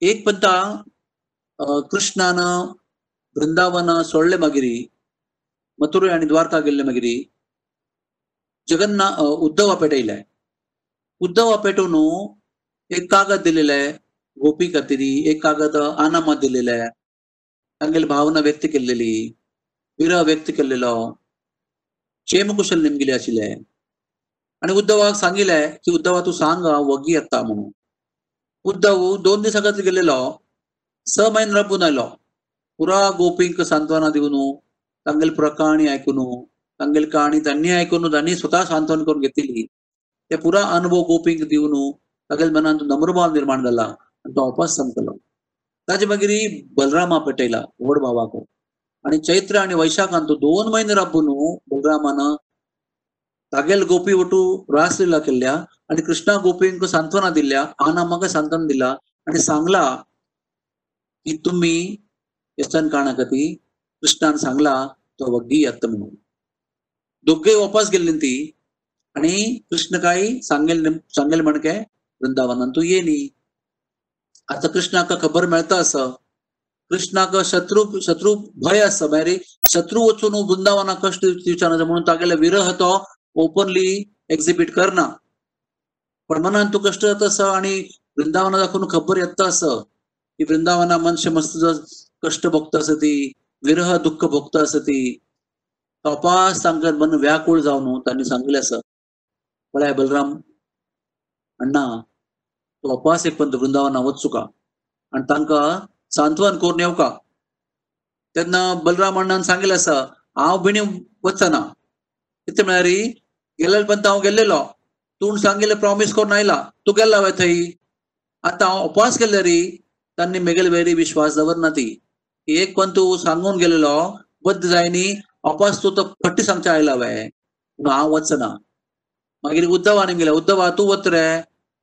S1: एक पंता कृष्णान वृंदावन सोडले मागिरी मथुरे आणि द्वारका गेल्ले मागिरी. जगन्ना उद्धवा पेटयलाय उद्धवा पेटवून एक कागद दिलेला आहे गोपी खातीरी एक कागद आनामा दिलेला आहे. तांगेली भावना व्यक्त केलेली विरह व्यक्त केलेलो. क्षेमकुशल नेमगेले आशिल्ले आणि उद्धवाक सांगितलंय की उद्धवा तू सांग वगी येता म्हणून उद्धव दोन दिसा खातीर गेलेलो स म्हयने राबून आयलो पुरा गोपींक सांत्वना दिवन तांगेली पुरा काणी आयकून तांगेली काणी त्यांनी आयकून त्यांनी स्वतः सांत्वन करून घेतली ते पुरा अनुभव गोपींक दिवन तागेल्या मनात नम्रभाव निर्माण जाला आणि तो वापस संपलो ताजे मागीर बलरामा पेटयला व्हड भावाक आणि चैत्र आणि वैशाखांत दोन महिने राबून बलरामानं तागेल गोपी वटू रासलीला केल्ल्या आणि कृष्णा गोपींक सांत्वना दिल्या आनामाक म्हाका सांत्वन दिला आणि सांगला की तुम्ही यसन काणा कती कृष्णान सांगला तो वग्गी येत म्हणून. दोघे वापस गेल्ली ती आणि कृष्ण काय सांगेल सांगेल म्हणके वृंदावनान तू ये नी. आता कृष्णाका खबर मेळता असं. कृष्णाक शत्रू शत्रू भय असं म्हणजे शत्रू वचून वृंदावना कष्ट विचारना म्हणून तागेले विरह तो ओपनली एक्झिबिट करना पण मनान तू कष्ट जात असं आणि वृंदावना दाखवून खबर येता असं. की वृंदावना मनुष्य मस्त कष्ट भोगता असं ती विरह दुःख भोगता असं ती कपास तांकां मन व्याकुळ जावन तांणी सांगले असं. पळय बलराम अण्णा तो अपास एक पंत वृंदावना वचू का आणि तांकां सांत्वन करून येवका तेन्ना बलराम अण्णान सांगिल्लें आसा हांव बिणी वचना. कितें म्हळ्यार गेल्ले पंत हांव गेल्लेलो तूं सांगिल्लें प्रॉमिस करून आयला तूं गेल्ला वय थंय आतां हांव उपास केल्ले री. तांणी मेगेले वेरी विश्वास दवरना ती. एक पंत तूं सांगून गेलेलो बद्द जाय न्ही अपास तूं तो फट्टी सांगचे आयला वय पूण हांव वचना. मागीर उद्धवान गेले उद्धवा तूं वत रे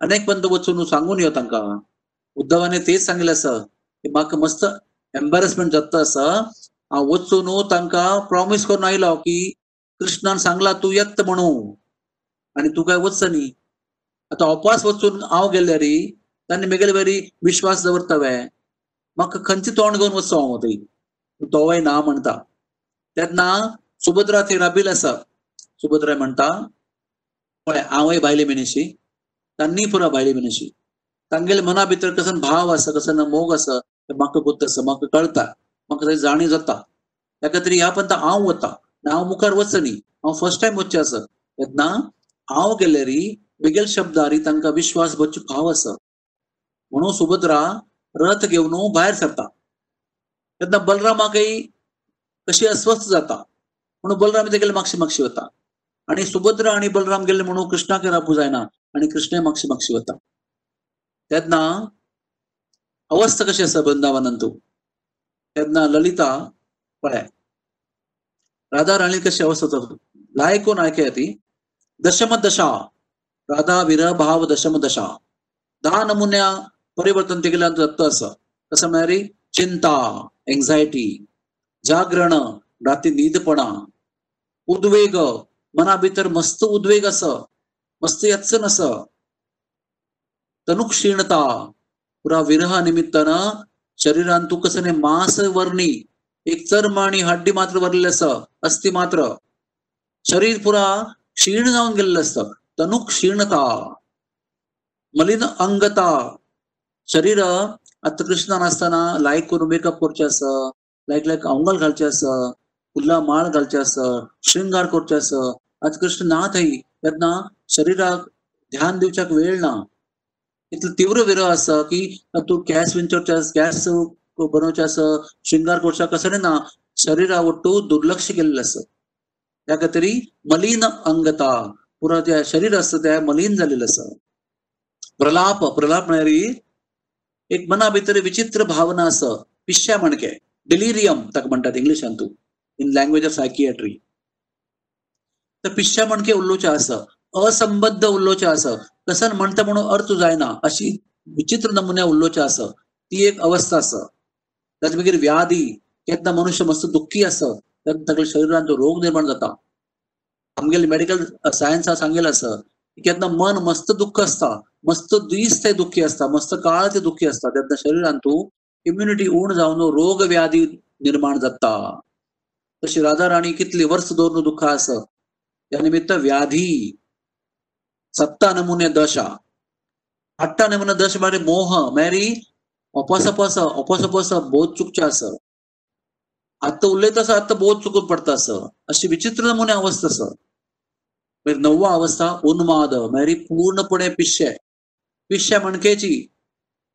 S1: अनेक पंत वचून सांगून यो तांकां. उद्धवाने तेच सांगिल्लें आसा की म्हाका मस्त एम्बेरसमेंट जाता आसा हांव वचून तांकां प्रॉमिस करून आयलो की कृष्णान सांगला तूं येत म्हणू. आनी तूं काय वचच न्ही आतां उपास वचून हांव गेल्ले तांणी म्हगेले बरी विश्वास दवरता वे म्हाका खंयचे तोंड घेवन वचो हांव थंय तोवय ना म्हणटा तेन्ना सुभद्रा थंय राबील आसा. सुभद्रा म्हणटा पळय हांवय भायले मिनेशी. तांणी पुरा भायले मिनेशी. तांगेले मना भितर कसन भाव आसा कसन मोग आसा म्हाका गुर्त आसा म्हाका कळटा म्हाका थंय जाणीव जाता त्या खातीर ह्या पंत हांव वता हांव मुखार वच न्ही हांव फर्स्ट टायम वच्चें आसा तेन्ना हांव गेले वेगेल बेगेल शब्दारी तांकां विश्वास बच्चो भाव आसा. म्हणून सुभद्रा रथ घेवन भायर सरता. तेन्ना बलरामाकय कशी अस्वस्थ जाता. म्हणून बलराम तेगेले मागशी मागशी वता. आणि सुभद्रा आणि बलराम गेले म्हणून कृष्णाक राबू जायना आणि कृष्ण मागशी मागशी वता. तेन्ना अवस्था कशी आसा वृंदावनांत तेन्ना ललिता पळय राधा राणी कशी अवस्था लायकून आयकया ती दशम दशा राधा विरह भाव दशम दशा दहा नमुन्या परिवर्तन तेगेल्यान जाता आसा कसं म्हळ्यार चिंता एन्झायटी जागरण राती न्हीदपणा उद्वेग मना भितर मस्त उद्वेग आसा मस्त यत्सन आसा तनुक्षीणता पुरा विरहा निमित्तानं शरीरान तू कसं मांस वर्णी एक चर्म आणि हड्डी मात्र भरलेले आसा अस्थि मात्र. शरीर पुरा क्षीण जावन गेलेलं आसता तनु क्षीणता मलिन अंगता. शरीर आता कृष्णान आसतना लायक करून मेकअप करचे अस लायक लायक अंगल घालचे अस फुल्ला माळ घालचे अस श्रृंगार करचे अस. आज कृष्ण ना थंय तेन्ना शरिराक ध्यान दिवच्याक वेळ ना इथलं तीव्र विरोध असा की तू गॅस विंचोवचे गॅस बनवचे आसा श्रृंगार करचे कसं ना शरिरा वट्टू दुर्लक्ष केलेलं आसा त्या खातीर मलिन अंगता पुरा त्या शरीर असतं त्या मलिन झालेलं असं. प्रलाप प्रलाप म्हळ्यार एक मना भितर विचित्र भावना असं पिश्या म्हणके डिलिरियम ताका म्हणतात इंग्लिशांतू इन लँग्वेज ऑफ सायकियाट्री तर पिश्या म्हणके उल्लोवचे असं असंबद्ध उल्लोच असं. कसं म्हणतं म्हणून अर्थ जायना अशी विचित्र नमुन्या उल्लोच असं. ती एक अवस्था असं. त्याच मागीर व्याधी केन्ना मनुष्य मस्त दुःखी असं. तेन्ना ताका शरिरांत रोग निर्माण जाता आमगेले मेडिकल सायन्सा सांगेल असं. केन्ना मन मस्त दुःख असता. मस्त दीस ते दुःखी असता. मस्त काळ ते दुःखी असता. तेन्ना शरिरांत तूं इम्युनिटी उण जावन रोग व्याधी निर्माण जाता तशी राधा राणी कितली वर्ष दोन दुःख असं. त्या निमित्त व्याधी. सत्ता नमुने दशा. आठटा नमुने दश म्हळ्यार मोह मेरी अपासपास अपासपास बोध चुकचे असं. आता उलयता असं आता बोध चुकून पडता असं. अशी विचित्र नमुने अवस्था असं. मागीर नववा अवस्था उन्माद. मेरी पूर्णपणे पिश्य. पिश्य मणकेची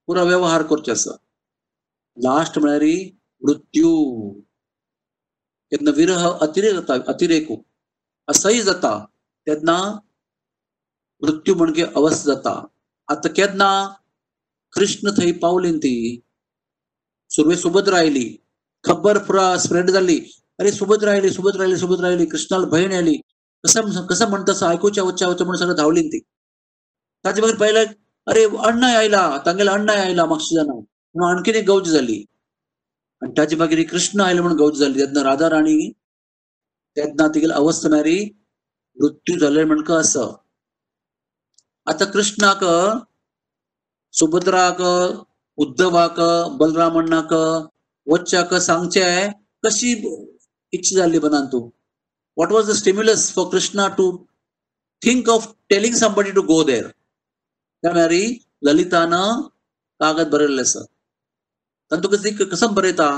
S1: पुरा व्यवहार करचे असं. लास्ट म्हळ्यार मृत्यू. केन्ना विरह अतिरेक जाता अतिरेक. असह्य जाता. तेन्ना मृत्यू म्हणजे अवस्थ. जाता आता केदना कृष्ण थंय पावलीन ती. सुरवे सुभद्रा आयली खबर पुरा स्प्रेड जाली अरे सुभद्र आयली सुभद्रा आयली सुभद्रा आयली कृष्णाला भयण आयली कसं कसं म्हणतं ऐकूच्या वच्च्या वच्च्या म्हणून सगळं धावलीन ती. ताचे मागीर पहिला अरे अण्णाय आयला तांगेला अण्णाय आयला मागशी जाणं. म्हणून आणखीन एक गौज झाली. आणि ताचे मागीर कृष्ण आयले म्हणून गौज झाली. तेन्ना राधा राणी तेन्ना तिगेली अवस्थ मेरी मृत्यू झाले म्हणका असं. आता कृष्णाक सुभद्राक उद्धवाक बलरामण्णाक वच्चाक सांगचे कशी इच्छा जाल्ली बनान तूं? What was the stimulus for Krishna to think of telling somebody to go there त्या मेरी ललितानं कागद बरयल्लें आसा तातूंत ती कसं बरयता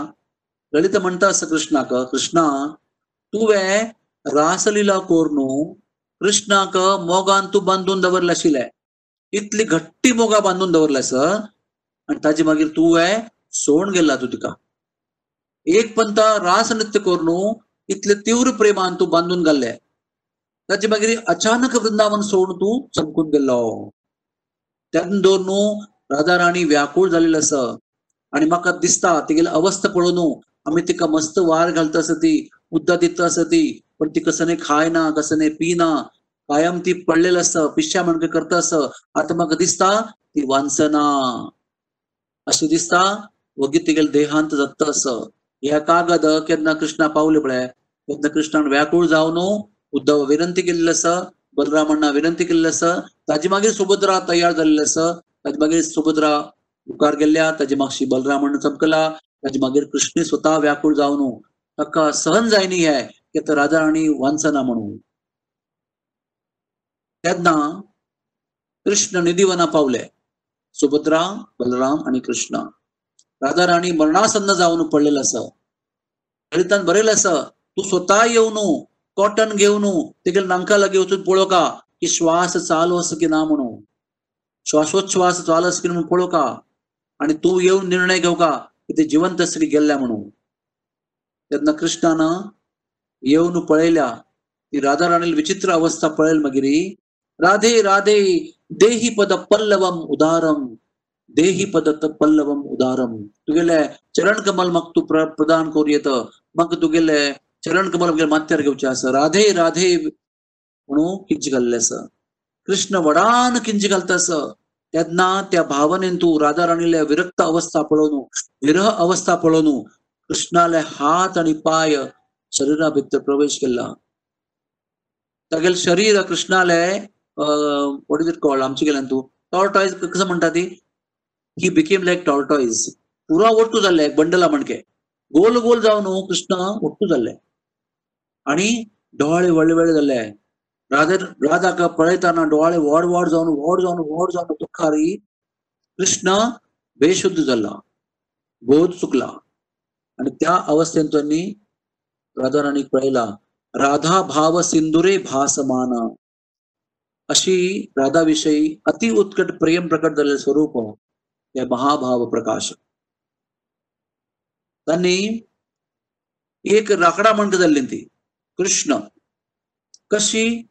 S1: ललिता म्हणटा आसा कृष्णाक कृष्णा तुवें रासलीला कोर न्हू कृष्णाक मोगान तू बांधून दवरला आशिल्ले इतली घट्टी मोगा बांधून दवरले सर आणि ताजे मागीर तुवें सोडून गेला तू तिका एक पंत रास नृत्य करून इतले तीव्र प्रेमान तू बांधून घाल्ले ताचे मागीर अचानक वृंदावन सोडून तू चमकून गेल्लो हो. तेन्ना दोन न्हू राधा राणी व्याकूळ जालेली आसा आणि म्हाका दिसता तिगेली अवस्था पळोवन आमी तिका मस्त वार घालता आसा ती उद्दा दिता असं ती पण ती कसं खायना कसं पिना कायम ती पडलेलं असतं पिश्या म्हणजे करत असं आता म्हाका दिसता ती वांसना. अशी दिसता वगीत तिगेल देहांत जात असं. ह्या कागद केन्ना कृष्णा पावले पळय. केन्ना कृष्णान व्याकुळ जावन उद्धव विनंती केल्ली आसा बलरामांना विनंती केल्ली आसा ताजी मागीर सुभद्रा तयार जाल्ली आसा ताजे मागीर सुभद्रा मुखार गेल्ल्या ताजी मागशी बलरामण चमकला ताजे मागीर कृष्ण स्वता व्याकुळ जावन अक्का सहन जायनी हे की राजा राणी वांचना म्हणून. तेन्ना कृष्ण निधीवना पावले. सुभद्रा बलराम आणि कृष्ण. राधा राणी मरणासन्न जाऊन पडलेलं असं. ललितान बरेल असं. तू स्वतः येऊन कॉटन घेऊन तिकडे नांका लागे वचून पळो का? की श्वास चालू असं की ना म्हणू? श्वासोच्छ्वास चालू असं की म्हणून पळो का? आणि तू येऊन निर्णय घेऊ का? की ते जिवंत असली गेल्या म्हणून. त्यांना कृष्णानं येऊन पळयल्या ती राधा राणी विचित्र अवस्था पळेल मगिरी. राधे राधे देही पद पल्लवम उदारम. देही पद पल्लवम उदारम. तुगेले चरण कमल मग तू प्रदान करू येत. मग तुगेले चरण कमल माथ्यार घेवचे आसा राधे राधे म्हणून किंच घाल्ले आसा कृष्ण वडान किंच घालता आसा त्यांना त्या भावनेन तू राधा राणीला विरक्त अवस्था पळवणू विरह अवस्था पळवणू कृष्णाले हात आणि पाय शरीरा भितर प्रवेश केला तागेले शरीर कृष्णालय वॉट इज इट कॉल्ड आमचे गेल्यान तू टॉर्टॉयज कसं म्हणटा ती ही बिकेम लाईक टॉर्टॉयज पुरा ओट्टू जाल्ले बंडला म्हणके गोल गोल जावन कृष्ण ओट्टू जाल्ले आणि डोळे व्हडले व्हडले जाल्ले राधे राधाक पळयताना डोळे व्हड व्हड जावन व्हड जावन व्हड जावन दुखारी कृष्ण बेशुद्ध झाला बोध चुकला आणि त्या अवस्थेत त्यांनी राधा राणी पळयला राधा भाव सिंधुरे भासमान. अशी राधाविषयी अति उत्कट प्रेम प्रकट झालेलं स्वरूप हे महाभाव प्रकाश. त्यांनी एक राकडा म्हणत जाल्ली ती कृष्ण. कशी?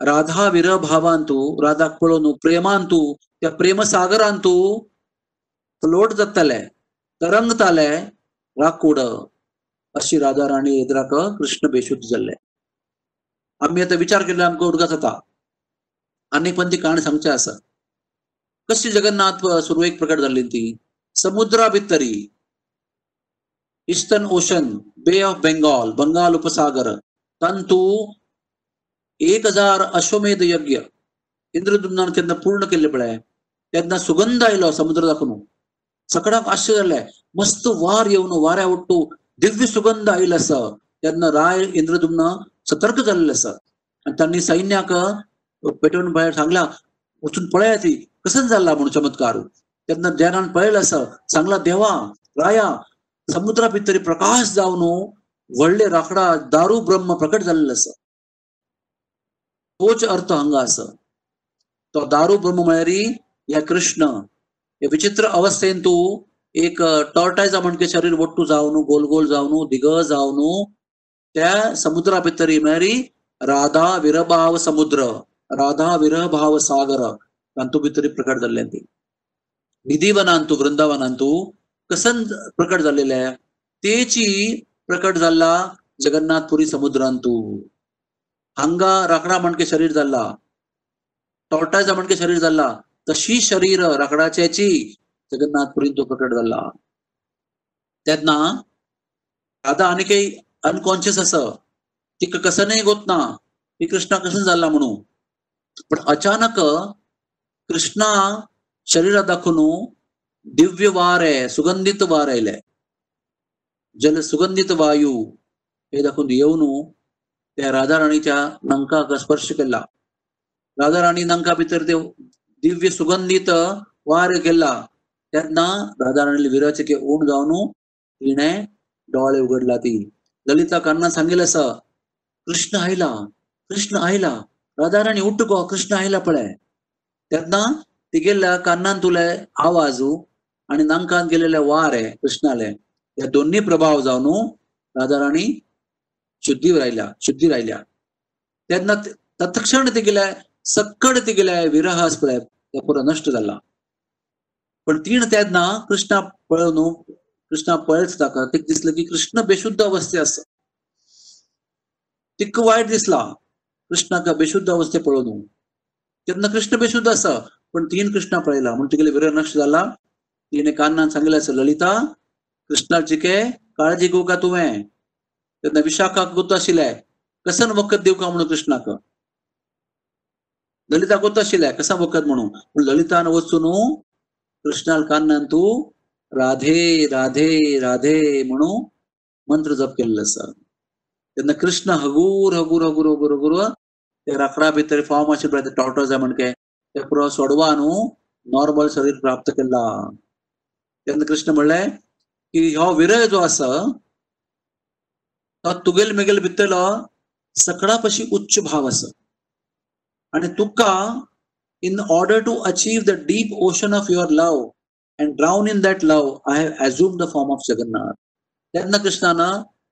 S1: राधा विरह भावांतू राधा पळोवन प्रेमांतू त्या प्रेमसागरांतू फ्लोट जाताले तरंगताले राकूड अशी राधा राणी एदराक कृष्ण बेशुद्ध जाल्ले आम्ही आता विचार केला आमकां उदगात जाता अनेक पण ती काणी सांगचे आसा. कशी जगन्नाथ सुरवेक प्रकट झाली ती? समुद्रा भितरी eastern ocean bay of Bengal Bengal उपसागर तंतू एक हजार अश्वमेध यज्ञ. इंद्रदुम्नान केन्ना पूर्ण केले पळय तेन्ना सुगंध आयलो समुद्र दाखवून. सगळ्यांक आश्चर्य जालें मस्त वार येवन वाऱ्या उठ्ठू दिव्य सुगंध आयलो आसा. तेन्ना राय इंद्रदुम्न सतर्क जाल्ले आसा. आणि त्यांनी सैन्याक पेटवून भायर सांगला वचून पळया ती. कसं जाल्ला म्हणून चमत्कार? तेन्ना देवान पळयलं असं सांगला देवा राया समुद्रा भितर प्रकाश जावन व्हडले राखडा दारू ब्रह्म प्रकट झालेलं आसा. तोच अर्थ हांगा आसा. तो दारू ब्रह्म म्हळ्यार या कृष्ण हे विचित्र अवस्थेन तू एक टॉर्टायजा म्हणके शरीर वट्टू जावन गोल गोल जावन दिग जावन त्या समुद्रा भितर येणारी राधा विरभाव समुद्र राधा विरभाव सागर तांतू भितर प्रकट जाल्ले ती. निधीवनांतू वृंदावनांतू कसन प्रकट झालेले तेची प्रकट झाला जगन्नाथपुरी समुद्रांतू हांगा राखडा म्हणके शरीर जाल्ला टॉर्टायजा म्हणके शरीर जाल्ला तशी शरीर राखडाच्याची जगन्नाथपुरी तो प्रकट झाला. तेन्ना आता आनी काही अनकॉन्शियस आसा तिका कसनय गोतना की कृष्णा कसन जाल्ला म्हणून. पण अचानक कृष्णा शरीरात दाखवून दिव्य वार आहे सुगंधित वार आयले जल सुगंधित वायू हे दाखवून येवन त्या राधा राणीच्या नंकाक स्पर्श केला. राधा राणी नंका भितर ते दिव्य सुगंधित वार केला. तेन्ना राधा राणी विराचे के ऊण तिणे डोळे उघडला ती. ललिता कान्ना असं कृष्ण आयला कृष्ण आयला राधा राणी उठ गो कृष्ण आयला पळय तेन्ना तिगेल्या कान्नान तुले आवाज आणि नांकान गेलेले वार आहे कृष्णाले. या दोन्ही प्रभाव जाऊन राधा राणी शुद्धी राहिल्या शुद्धी राहिल्या. त्यांना तत्क्षण ते गेल्या सक्कड ते विरह विरहास पुरो नष्ट झाला. पण तीन तेन्ना कृष्णा पळोवन कृष्णा पळयत ताका तिक दिसलं की कृष्ण बेशुद्ध अवस्थे आसा तिक वायट दिसला कृष्णाका बेशुद्ध अवस्थे पळोवन तेन्ना कृष्ण बेशुद्ध आसा पण तीन कृष्णा पळयला. म्हणून तिगेले विरह नष्ट झाला. तिने कान्नान सांगितलं असं ललिता कृष्णाची के काळजी घेऊ का तुवें तेन्ना विशाखाक गुत आशिल्ले कसन वखद देऊ का म्हणून कृष्णाक ललिता गुत आशिल्ले कसा वखत म्हणून पूण ललितान वचून कृष्णाल कान्नान तू राधे राधे राधे म्हणून मंत्र जप केलेला आसा त्यांना कृष्ण हगूर हगूर हगूर हगूर हगूर ते राखडा भितर फॉर्म असे पळय टॉटो जाय म्हणके ते पुरो सोडवा न्हू नॉर्मल शरीर प्राप्त केला. तेन्ना कृष्ण म्हणले की हो विरय जो आसा तो तुगेल मेगेल भितरलो सकळा पशी उच्च भाव आसा आणि तुका in order to achieve the deep ocean of your love and drown in that love I have assume the form of Jagannath त्यांना कृष्णान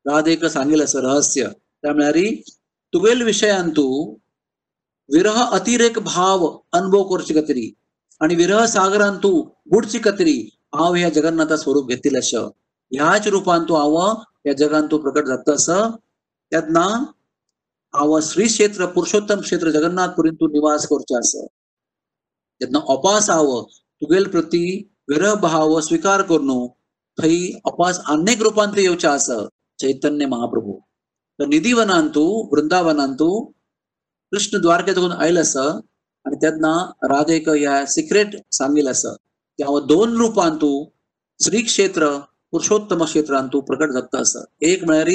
S1: राधेक सांगेल असं रहस्य त्या म्हळ्यार तुवेल विषयांतू तू विरह अतिरेक भाव अनुभव करची कतरी आणि विरह सागरांतू गुडची कतरी आव ह्या जगन्नाथा स्वरूप घेतील अशें ह्याच रूपांतू आव या ह्या प्रकट जात असं त्यातना आव श्री क्षेत्र पुरुषोत्तम क्षेत्र जगन्नाथ पुरीन तू निवास करचे आसा अपास आव तुगेल प्रती विरह भाव स्वीकार करून थंय अपास अनेक रुपान ते येवचे आसा चैतन्य महाप्रभू. तर निधीवनान तू वृंदावनान तू कृष्ण द्वारकेतून आयला आसा आणि तेन्ना राधेक ह्या सिक्रेट सांगिल्लें आसा की हांव दोन रुपान तू श्री क्षेत्र पुरुषोत्तम क्षेत्रान तू प्रकट जाता आसा एक म्हळ्यार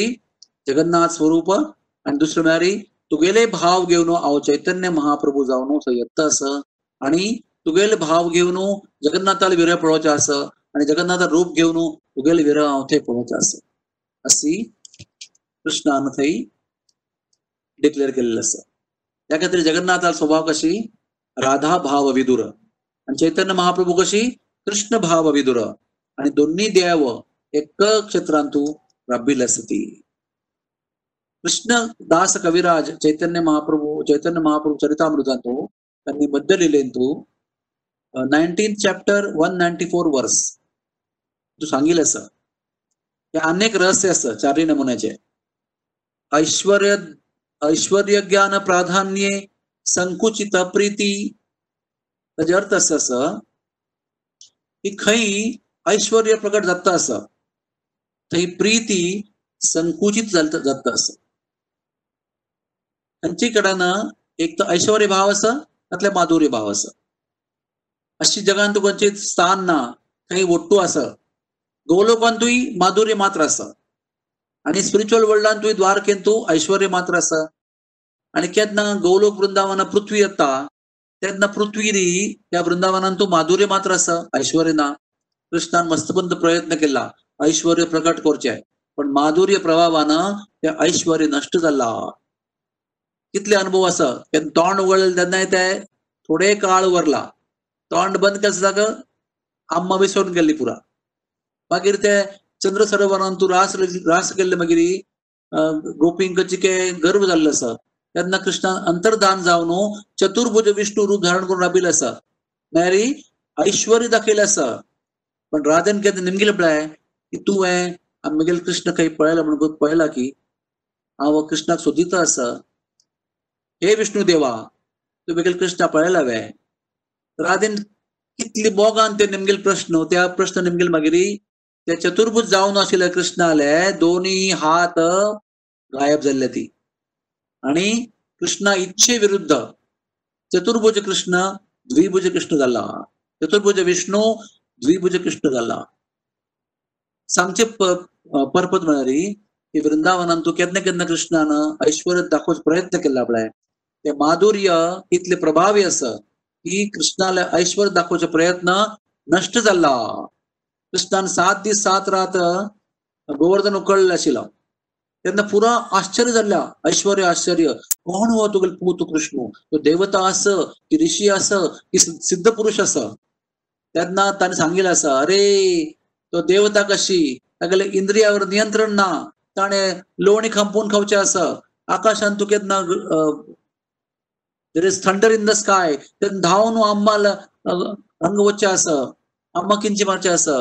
S1: जगन्नाथ स्वरूप आणि दुसरी म्हणारी तुगेले भाव घेऊन आव चैतन्य महाप्रभू जावन संयत्त अस. आणि तुगेले भाव घेऊन जगन्नाथाला विरह पळोवचे अस. आणि जगन्नाथ रूप घेऊन तुगेले विरह हांव थंय पळोवचे अशी कृष्णान थंय डिक्लेअर केलेलं आसा त्या खातीर जगन्नाथाला स्वभाव कशी? राधा भाव विदुर. आणि चैतन्य महाप्रभू कशी? कृष्ण भाव विदुर. आणि दोन्ही देव एक क्षेत्रांतू तू राबिल्ली आसा ती कृष्ण दास कविराज चैतन्य महाप्रभू चैतन्य महाप्रभू चरितामृतांतू त्यांनी बद्दल लिहिले तू nineteen chapter one ninety four verse तू सांगिल असं हे अनेक रहस्य आसा चारही नमुन्याचे ऐश्वर्य ऐश्वर्य ज्ञान प्राधान्ये संकुचित प्रीती त्याचे अर्थ असं असं की खै ऐश्वर्य प्रकट जाता असं थंय प्रीती संकुचित जाता असं तांचे कडेन एक तर ऐश्वर्य भाव असं नातल्या माधुर्य भाव असं. अशी जगांत तुका स्थान ना काही वट्टू असं. गोलोकांतूय माधुर्य मात्र असं. आणि स्पिरिच्युअल वर्ल्डान तुवें ऐश्वर्य मात्र आसा आणि केन्ना गोलोक वृंदावन पृथ्वी येता तेन्ना पृथ्वी त्या वृंदावनान माधुर्य मात्र आसा ऐश्वर्य ना कृष्णान मस्तबंद प्रयत्न केला. ऐश्वर्य प्रकट करचे पण माधुर्य प्रभावान ते ऐश्वर्य नष्ट जाला कितले अनुभव आसा तोंड उगडलें तेन्नाय ते थोडे काळ वरला तोंड बंद केलें जाग आम्मा विसरून गेल्ली पुरा. मागीर ते चंद्र सरोवरान तूं रास रास केल्ले मागीर गोपींक जिके गर्व जाल्लो आसा तेन्ना कृष्णान अंतर्धान जावन हो, चतुर्भुज विष्णू रूप धारण करून राबिल्लो आसा मॅरी ऐश्वर्य दाखयलें आसा पण राधेन केन्ना निमगेलें पळय की तुवें आमगेले कृष्ण खंय पळयला म्हणून पळयला की हांव कृष्णाक सोदिता आसा हे विष्णू देवा तुवें कृष्णा पळयला वे राधेन कितली मोगान ते निमगेल प्रश्न त्या प्रश्न निमगेल मागीर ते चतुर्भुज जावन आशिल्ले कृष्णाले दोन्ही हात गायब जाल्ले ती. आणि कृष्णा इच्छे विरुद्ध चतुर्भुज कृष्ण द्विभुज कृष्ण जाला चतुर्भुज विष्णू द्विभुज कृष्ण जाला सांगचे परपत म्हणाली की वृंदावनान तू केन्ना केन्ना कृष्णान ऐश्वर दाखोवच प्रयत्न केला पळय ते माधुर्य इतले प्रभावी असं की कृष्णाला ऐश्वर्य दाखवचे प्रयत्न नष्ट झाला. कृष्णान सात दीस सात रात गोवर्धन उकळला आशिल्लो तेन्ना पुरा आश्चर्य झाला. ऐश्वर्य आश्चर्य. कोण हो तुगेलो पूत कृष्ण? तो देवता आस की ऋषी आस की सिद्ध पुरुष आस तेन्ना ताणें सांगिल्लें आसा अरे तो देवता कशी? तागेले इंद्रियावर नियंत्रण ना. ताणें लोणी खांपून खावचें आसा आकाशान तूं केन्ना there is thunder in the sky तेन्ना धांवन आम्माल हांगा वचचें आसा आम्मा किंची मारचें आसा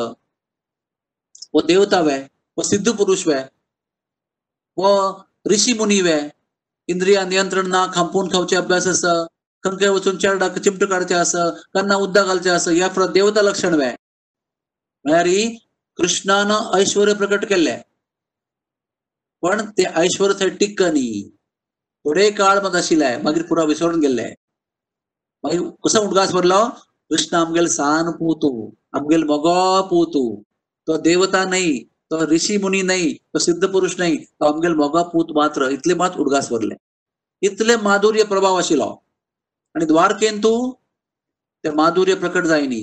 S1: वो देवता वे व सिद्ध पुरुष वे व ऋषी मुनी वे इंद्रिया नियंत्रण ना खांपून खावचे अभ्यास असं कंके वचून चेरडाक चिमट काडचे अस कन्ना उद्दा घालचे असं या देवता लक्षण वे म्हळ्यार कृष्णान ऐश्वर्य प्रकट केले पण ते ऐश्वर्य थंय टिक्क नाही थोडे काळ मग आशिल्ले मागीर पुरा विसरून गेल्ले मागीर कसो उडगास भरलो हो? कृष्ण आमगेल सान पोवतू आमगेल मोगो पोवतू तो देवता नाही तो ऋषी मुनी नाही तो सिद्ध पुरुष नाही. तो आमगेल मोगा पूत मात्र इतले मात उडगास भरले. इतले माधुर्य प्रभाव आशिल्लो हो. आणि द्वारकेन तू ते माधुर्य प्रकट जायनी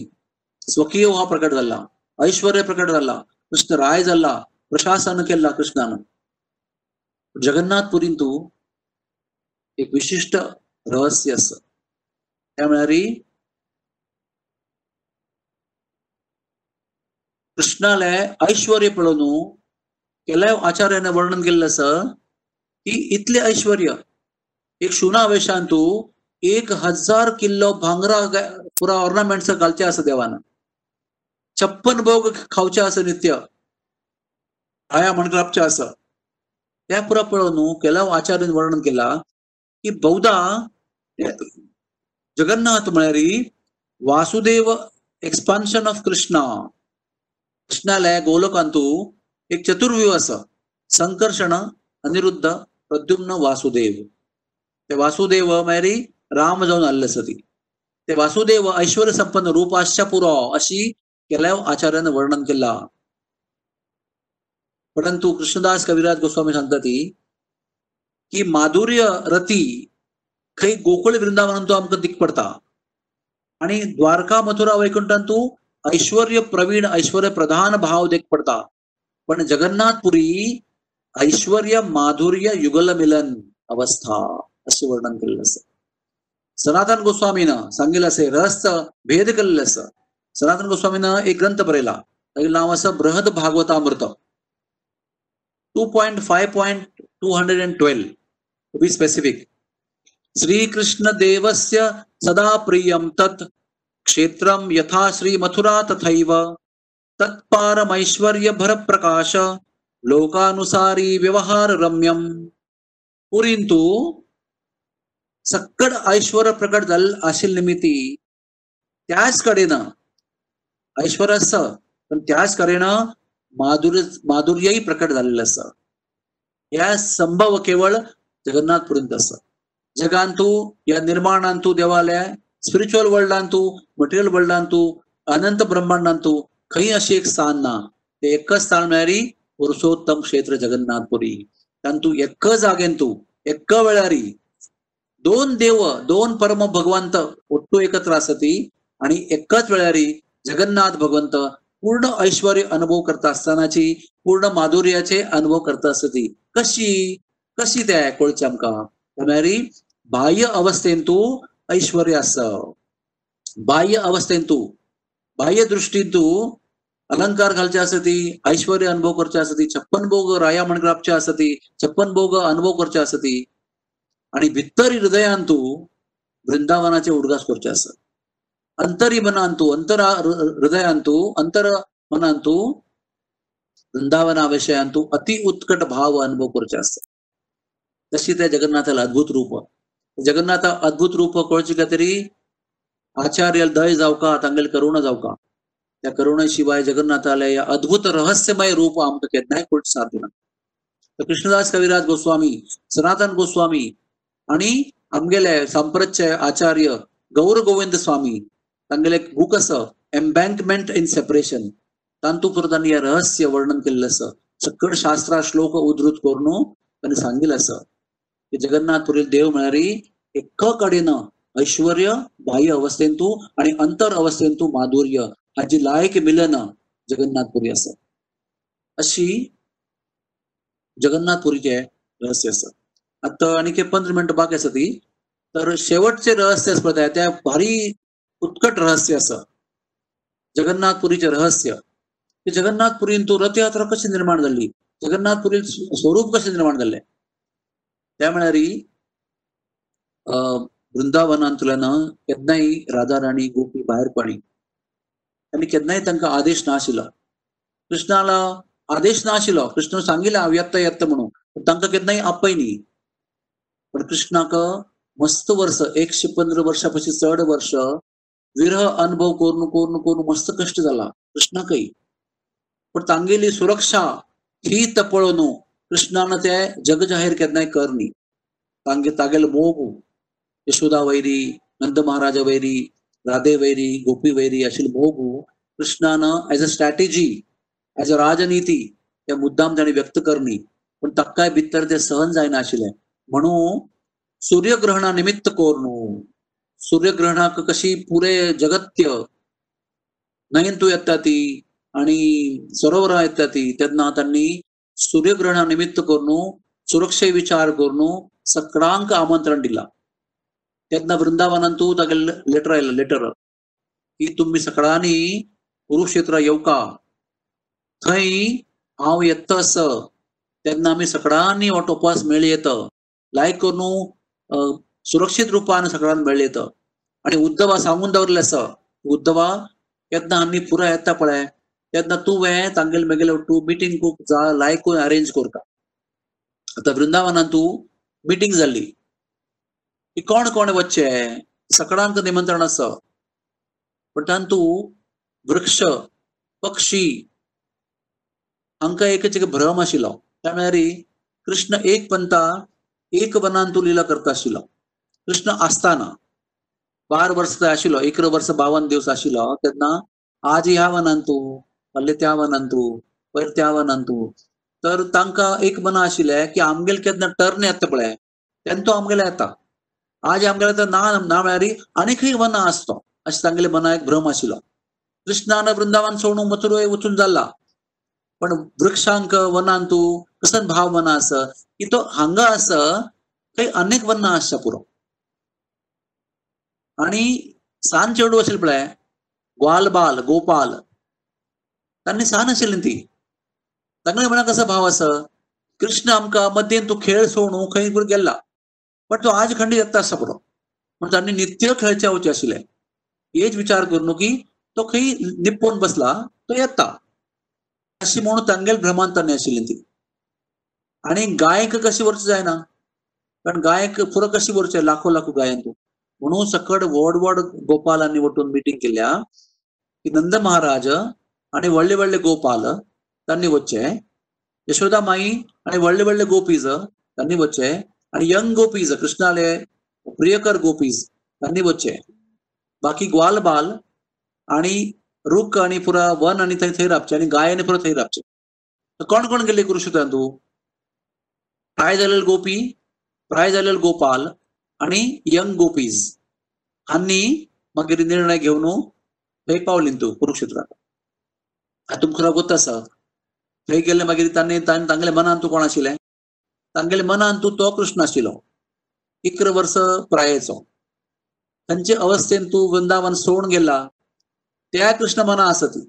S1: स्वकीय हो प्रकट जाला ऐश्वर्य प्रकट जाला कृष्ण राय जाला प्रशासन केला कृष्णान. जगन्नाथ पुरीन तू एक विशिष्ट रहस्य अस. त्या म्हळ्यार कृष्णाले ऐश्वर्य पळोवन केल्या आचार्याने वर्णन केलेलं असं की इतले ऐश्वर्य एक शुना वेशान तू एक हजार किल्लो भांगरा पुरा ऑर्नामेंट्स घालचे असं देवान. छप्पन भोग खावचे असं नित्य. आया म्हणचे असं. त्या पुरा पळोवन केल्या आचार्याने वर्णन केला की बहुधा जगन्नाथ म्हळ्यार वासुदेव एक्सपान्शन ऑफ कृष्णा कृष्णालय गोलकांतू एक चतुर्व्यूह असा संकर्षण अनिरुद्ध प्रद्युम्न वासुदेव. ते वासुदेव म्हळ्यार राम जाऊन आल्ले आसा ती ते वासुदेव ऐश्वर्य संपन्न रूपाश्य पुरो अशी केल्या आचार्यान वर्णन केला. परंतु कृष्णदास कविराज गोस्वामी सांगता ती की माधुर्य रती खंय गोकुळ वृंदावनांतू आमकां दिक पडता. आणि द्वारका मथुरा वैकुंठांतू ऐश्वर्य प्रवीण ऐश्वर्य प्रधान भाव देख पडता. पण जगन्नाथपुरी ऐश्वर्य माधुर्य युगल मिलन अवस्था असे वर्णन केलेलं असं. सनातन गोस्वामीनं सांगितलं असे रहस्य भेद केलेलं असं. सनातन गोस्वामीनं एक ग्रंथ बरयला नाव असं Brihad Bhagavatamrita. Two point five point two hundred and twelve to be specific Shrikrishna देवस्य सदा प्रियम तत् क्षेत्रम यथा श्री मथुरा तथैव। तत्पारमैश्वर्य भर प्रकाश लोकानुसारी व्यवहार रम्यम पुरींतू सक्कड ऐश्वर प्रकट झालेलं असेल निमित्ती। त्याच कडेन ऐश्वर असतं पण त्याच कडेन माधुर्य माधुर्यही प्रकट झालेलं असतं या संभव केवळ जगन्नाथपुरींत असतं जगांतू या निर्माणांतू देवालय स्पिरिच्युअल वर्ल्डांतू मटेरियल वर्ल्डांतू अनंत ब्रह्मांडांतू खंय अशी एक स्थान ना ते एकच स्थान मेळ्ळी पुरुषोत्तम क्षेत्र जगन्नाथपुरी तांतू एक जागेंतू एक वेळारी दोन देव दोन परम भगवंत ಒಟ್ಟು एकत्र असती आणि एकच वेळारी जगन्नाथ भगवंत पूर्ण ऐश्वर अनुभव करता असतानाची पूर्ण माधुर्याचे अनुभव करता असती कशी कशी त्या कळचे आमकां त्यामेरी बाह्य अवस्थेंतू ऐश्वर्य आसा बाह्य अवस्थेन तूं बाह्य दृष्टींतू अलंकार घालचे असती ऐश्वर्य अनुभव करचे असती छप्पन भोग राया म्हणग्रापचे असती छप्पन भोग अनुभव करचे असती आणि भित्तरी हृदयांतू वृंदावनाचे उडगास करचे असत. अंतरी मनांतू अंतर हृदयांतू अंतर मनांतू वृंदावना विषयांतू अति उत्कट भाव अनुभव करचे असत. तशी त्या जगन्नाथाला अद्भुत रूप. जगन्नाथ अद्भुत रूप कळचे का तरी आचार्य दय जावका तांगेल करुणा जावका त्या करुणेशिवाय जगन्नाथाला या अद्भुत रहस्यमय रूप आमकां नाही कळच साधना. तर कृष्णदास कविराज गोस्वामी सनातन गोस्वामी आणि आमगेले संप्रतचे आचार्य गौर गोविंद स्वामी तांगेले एक बूक एम्बँकमेंट इन सेपरेशन तांतू तांणी रहस्य वर्णन केलेलं असं. सकट शास्त्रा श्लोक उद्धृत करून तांणी सांगेल असं. जगन्नाथपुरी देव मिळणारी एक कडेन ऐश्वर्य बाह्य अवस्थेंतू आणि अंतर अवस्थेंतू माधुर्य हाची लायक मिलन जगन्नाथपुरी असं. अशी जगन्नाथपुरीचे रहस्य असं. आता आणखी पंधरा मिनिटं बाकी असं ती. तर शेवटचे रहस्य स्पर्धा आहे त्या भारी उत्कट रहस्य असं. जगन्नाथपुरीचे रहस्य. जगन्नाथपुरीन तू रथयात्रा कशी निर्माण झाली? जगन्नाथपुरी स्वरूप कसे निर्माण झाले? त्या म्हळ्यार वृंदावनांतल्यान केन्नाय राधा राणी गोपी भायर पडी आनी केन्नाय तांकां आदेश नाशिल्लो कृष्णाला आदेश नाशिल्लो कृष्ण सांगिल्लें हांव येता येता म्हणून. तांकां केन्नाय आपय न्ही. पण कृष्णाक मस्त वर्ष एकशे पंधरा वर्षापासून चढ वर्ष विरह अनुभव करून करून करून मस्त कष्ट झाला. कृष्णाकय पण तांगेली सुरक्षा ही पळोवन. कृष्णानं ते जग जाहीर केन्नाय करणी तांगे तागेल मोग यशोदा वैरी नंद महाराजा वैरी राधे वैरी गोपी वैरी अशी मोग कृष्णानं as a strategy as a rajniti त्या मुद्दाम ताणें व्यक्त करणी पण ताकाय भितर ते सहन जायना आशिल्लें म्हणून सूर्यग्रहणा निमित्त कोरून सूर्यग्रहणाक कशी पुरे जगत्य नयंतू येता ती आणि सरोवरा येता ती तेन्ना त्यांनी सूर्यग्रहणा निमित्त करून सुरक्षे विचार करून सगळ्यांक आमंत्रण दिला. तेन्ना वृंदावनांतू तागे लेटर आयलं लेटर की तुम्ही सकाळांनी कुरुक्षेत्र येवका. थंय हांव येत अस तेन्ना आमी सकाळांनी हो टोपास मेळ येत लायक करून सुरक्षीत रूपान सगळ्यांक मेळ येत आणि उद्धवा सांगून दवरले आसा उद्धवा येतना आमी पुरा येता पळय. तेन्ना तुवें तांगेले मेगेले तूं मिटींग खूब जा लायक अरेंज करता आता वृंदावनान तूं मिटींग जाल्ली की कोण कोण वच्चे सगळ्यांक निमंत्रण आसा पण तांतू वृक्ष पक्षी हांकां एकच एक भ्रम आशिल्लो त्या म्हळ्यार कृष्ण एक पंथा एक वनान तूं लिला करता आशिल्लो कृष्ण आसताना बार वर्स आशिल्लो एक वर्स बावन दिवस आशिल्लो तेन्ना आज ह्या वनान तूं फाल्यां त्या वनान तूं पयर त्या वनान तूं तर तांकां एक मना आशिल्लें की आमगेले केन्ना टर्न येता पळय. तेन्ना तो आमगेले येता. आज आमगेले ना ना म्हळ्यार आनीकय वनां आसतो. अशें तांगेले मना एक भ्रम आशिल्लो कृष्णान वृंदावन सोडून मथुराय वचून जाल्ला. पण वृक्षांक वनान तूं कसन भाव मना आस? की तो हांगा आस थंय अनेक वनां आसता पुरो. आणि सांज चेडू आशिल्ली पळय ग्वालबाल गोपाल तांणी सान आशिल्ली ती. तांगळे मनाक कसो भाव आसा कृष्ण आमकां मध्येन तूं खेळ सोडून खंय गेला. पण तो आज खंडी येता आसा पुरो म्हण तांणी नित्य खेळचे वचे आशिल्ले हेच विचार करून की तो खंय निपून बसला तो येता. अशी म्हणून तांगेल भ्रमांत तांणी आशिल्ली ती. आणि गायक कशी वरची जायना? कारण गायक पुरं कशी वरचे लाखो लाखो गायन तूं म्हणून सकड व्हड व्हड गोपालांनी वटून मिटिंग केल्या की नंद महाराज आणि व्हडले व्हडले गोपाल त्यांनी वच्चे. यशोदा माई आणि व्हडले व्हडले गोपीज त्यांनी वच्चे. आणि यंग गोपीज कृष्णाले प्रियकर गोपीज त्यांनी वच्चे. बाकी ग्वाल बाल आणि रुख आणि पुरा वन आणि थंय थंय रावचे आणि गाय आणि पुरा थंय राबचे. तर कोण कोण गेले करू तू प्राय जालेले गोपी प्राय जालेले गोपाल आणि यंग गोपीज. हांनी मागीर निर्णय घेवन थंय पावलीन तू कुरुक्षेत्रात. आता तुमकां लागत आसा थंय गेले मागीर तांणी तांणी तांगेले मनान कोण आशिल्लें? तांगेले मनान तू तो कृष्ण आशिल्लो। इकर वर्स प्रायेचो। तांचे अवस्थेन तू वृंदावन सोडून गेला त्या कृष्ण मना आसा ती